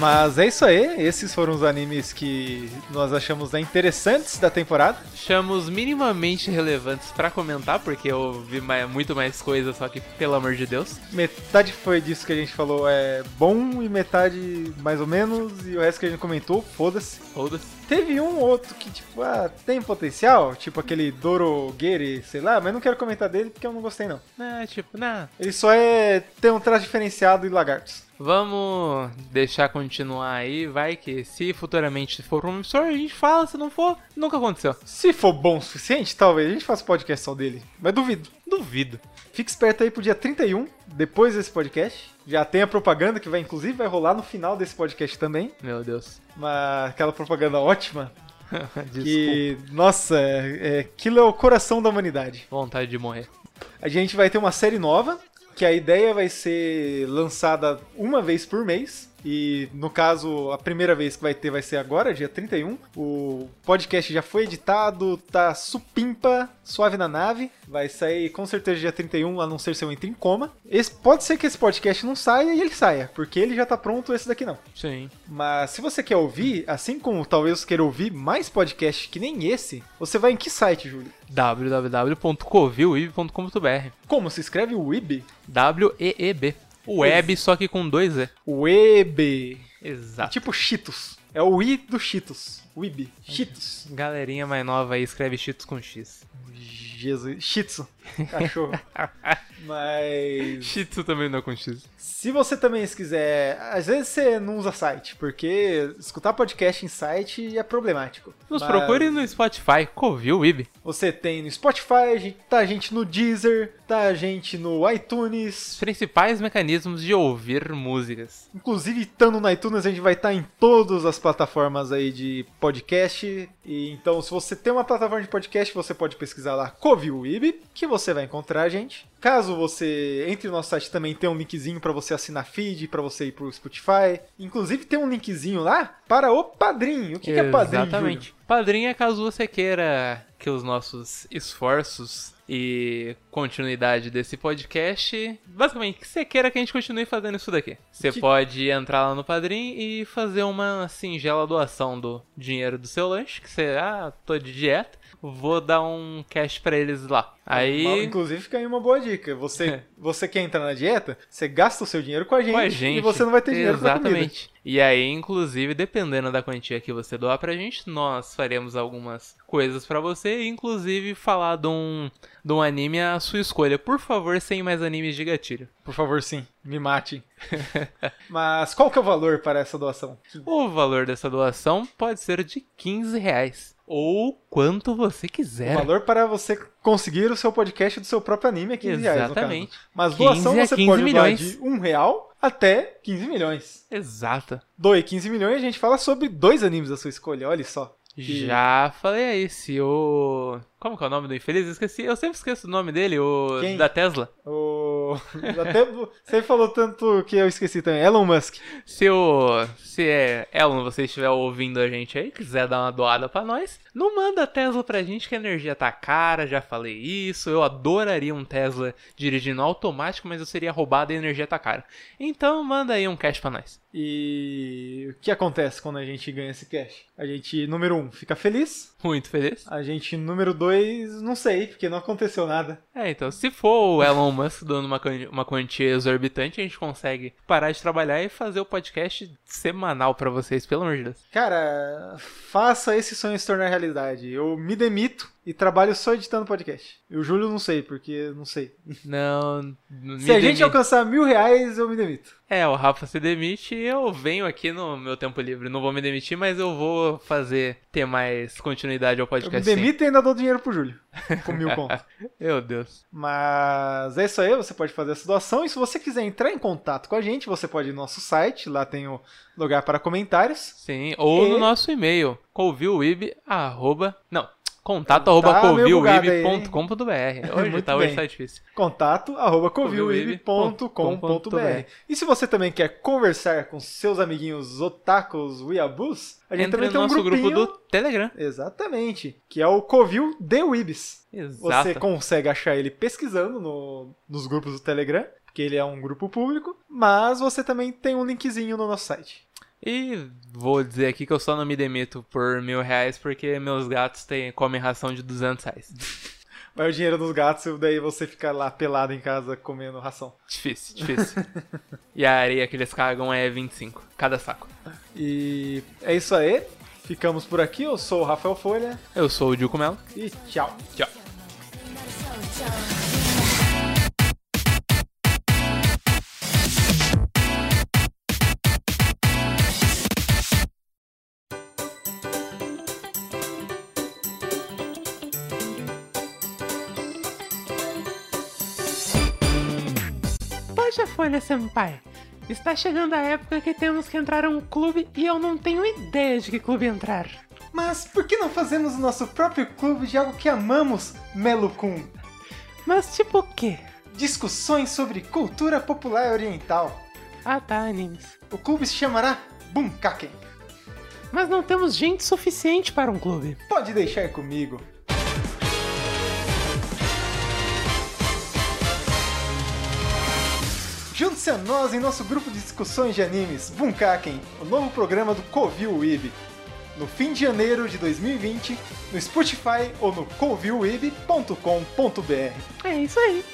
Mas é isso aí, esses foram os animes que nós achamos né, interessantes da temporada. Achamos minimamente relevantes pra comentar, porque eu vi mais- muito mais coisa, só que pelo amor de Deus. Metade foi disso que a gente falou é bom e metade mais ou menos, e o resto que a gente comentou, foda-se. Foda-se. Teve um outro que, tipo, ah, tem potencial, tipo aquele Dorogueri, sei lá, mas não quero comentar dele porque eu não gostei não. É, tipo, não. Ele só é tem um traço diferenciado e lagartos. Vamos deixar continuar aí, vai que se futuramente for promissor, a gente fala, se não for, nunca aconteceu. Se for bom o suficiente, talvez a gente faça podcast só dele, mas duvido. Duvido. Fique esperto aí pro dia 31, depois desse podcast. Já tem a propaganda que vai, inclusive, vai rolar no final desse podcast também. Meu Deus. Uma, aquela propaganda ótima. Que, nossa, é, é, aquilo é o coração da humanidade. Vontade de morrer. A gente vai ter uma série nova, que a ideia vai ser lançada uma vez por mês. E no caso, a primeira vez que vai ter vai ser agora, dia 31. O podcast já foi editado, tá supimpa, suave na nave. Vai sair com certeza dia 31, a não ser se eu entre em coma. Esse, pode ser que esse podcast não saia e ele saia, porque ele já tá pronto, esse daqui não. Sim. Mas se você quer ouvir, assim como talvez queira ouvir mais podcasts que nem esse, você vai em que site, Júlio? www.covil.com.br Como se escreve o Web? W-E-E-B. Web, só que com dois E. Web. É Exato. tipo Cheetos. É o I do Cheetos. Web. Cheetos. Galerinha mais nova aí escreve Cheetos com X. Jesus. Shitsu. Cachorro. Mas. Cheetos também não é com X. Se você também quiser. Às vezes você não usa site, porque escutar podcast em site é problemático. Nos Mas procure no Spotify, Covil Web. Você tem no Spotify, tá a gente no Deezer, tá a gente no iTunes. Os principais mecanismos de ouvir músicas. Inclusive, estando no iTunes, a gente vai estar em todas as plataformas aí de podcast. E então, se você tem uma plataforma de podcast, você pode pesquisar lá Coviweb, que você vai encontrar a gente. Caso você entre no nosso site também tem um linkzinho para você assinar feed, para você ir pro Spotify. Inclusive tem um linkzinho lá para o Padrinho. O que, que é Padrinho? Exatamente. Júlio? Padrinho é caso você queira que os nossos esforços e continuidade desse podcast, basicamente, que você queira que a gente continue fazendo isso daqui. Você Que- pode entrar lá no Padrim e fazer uma singela doação do dinheiro do seu lanche, que você, ah, tô de dieta, vou dar um cash pra eles lá. Aí, Inclusive fica aí uma boa dica. Você, você quer entrar na dieta, você gasta o seu dinheiro com a gente, com a gente. e você não vai ter dinheiro pra comida. Exatamente. E aí, inclusive, dependendo da quantia que você doar pra gente, nós faremos algumas coisas pra você, inclusive falar de um, de um anime à sua escolha. Por favor, sem mais animes de gatilho. Por favor, sim, me mate. Mas qual que é o valor para essa doação? O valor dessa doação pode ser de 15 reais. Ou quanto você O quiser. valor para você conseguir o seu podcast do seu próprio anime é 15 reais, no Exatamente. caso. Mas 15 doação você 15 pode doar milhões. de 1 real até 15 milhões. Exato. Doe 15 milhões e a gente fala sobre dois animes da sua escolha, olha só. Que- Já falei aí, se o. Como que é o nome do infeliz? Eu esqueci. Eu sempre esqueço o nome dele, o. Quem? Da Tesla. O... Até você falou tanto que eu esqueci também. Elon Musk. Se o. Se é Elon, você estiver ouvindo a gente aí, quiser dar uma doada pra nós, não manda Tesla pra gente que a energia tá cara, já falei isso. Eu adoraria um Tesla dirigindo automático, mas eu seria roubado e a energia tá cara. Então manda aí um cash pra nós. E o que acontece quando a gente ganha esse cash? A gente, número um, fica feliz. Muito feliz. A gente, número dois, não sei, porque não aconteceu nada. É, então, se for o Elon Musk dando uma, uma quantia exorbitante, a gente consegue parar de trabalhar e fazer o podcast semanal pra vocês, pelo amor de Deus. Cara, faça esse sonho se tornar realidade. Eu me demito e trabalho só editando podcast. E o Júlio não sei, porque não sei. Não. me Se a gente demi- alcançar mil reais, eu me demito. É, o Rafa se demite e eu venho aqui no meu tempo livre. Não vou me demitir, mas eu vou fazer ter mais continuidade ao Eu me podcast. sim. demito e ainda dou dinheiro pro Júlio. Com mil contos. Meu Deus. Mas é isso aí, você pode fazer essa doação. E se você quiser entrar em contato com a gente, você pode ir no nosso site, lá tem o lugar para comentários. Sim, ou E- no nosso e-mail, covilweb, arroba... Não, contato Tá arroba covilweb.com.br. Hoje tá, hoje tá difícil. Contato arroba covilweb.com.br E se você também quer conversar com seus amiguinhos otakus weeaboos, a gente Entra também no tem um nosso grupinho. grupo do Telegram. Exatamente, que é o Covil The Weebs. Exato. Você consegue achar ele pesquisando no- nos grupos do Telegram, porque ele é um grupo público, mas você também tem um linkzinho no nosso site. E vou dizer aqui que eu só não me demito por mil reais porque meus gatos têm, comem ração de 200 reais. Vai o dinheiro dos gatos, daí você fica lá pelado em casa comendo ração. Difícil, difícil. e a areia que eles cagam é 25, cada saco. E é isso aí. Ficamos por aqui, eu sou o Rafael Folha Eu sou o Dilco Melo. e tchau. Tchau. Folha Senpai, está chegando a época que temos que entrar a um clube e eu não tenho ideia de que clube entrar. Mas por que não fazemos o nosso próprio clube de algo que amamos, Melo-kun? Mas tipo o quê? Discussões sobre cultura popular oriental. Ah tá, animes. O clube se chamará Bunkaken. Mas não temos gente suficiente para um clube. Pode deixar comigo. Junte-se a nós em nosso grupo de discussões de animes, Bunkaken, o novo programa do Covil Web. No fim de janeiro de 2020, no Spotify ou no covilweb.com.br. É isso aí.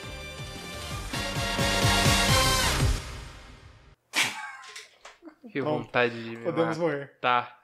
Que Pronto. vontade de me Podemos morrer. Tá.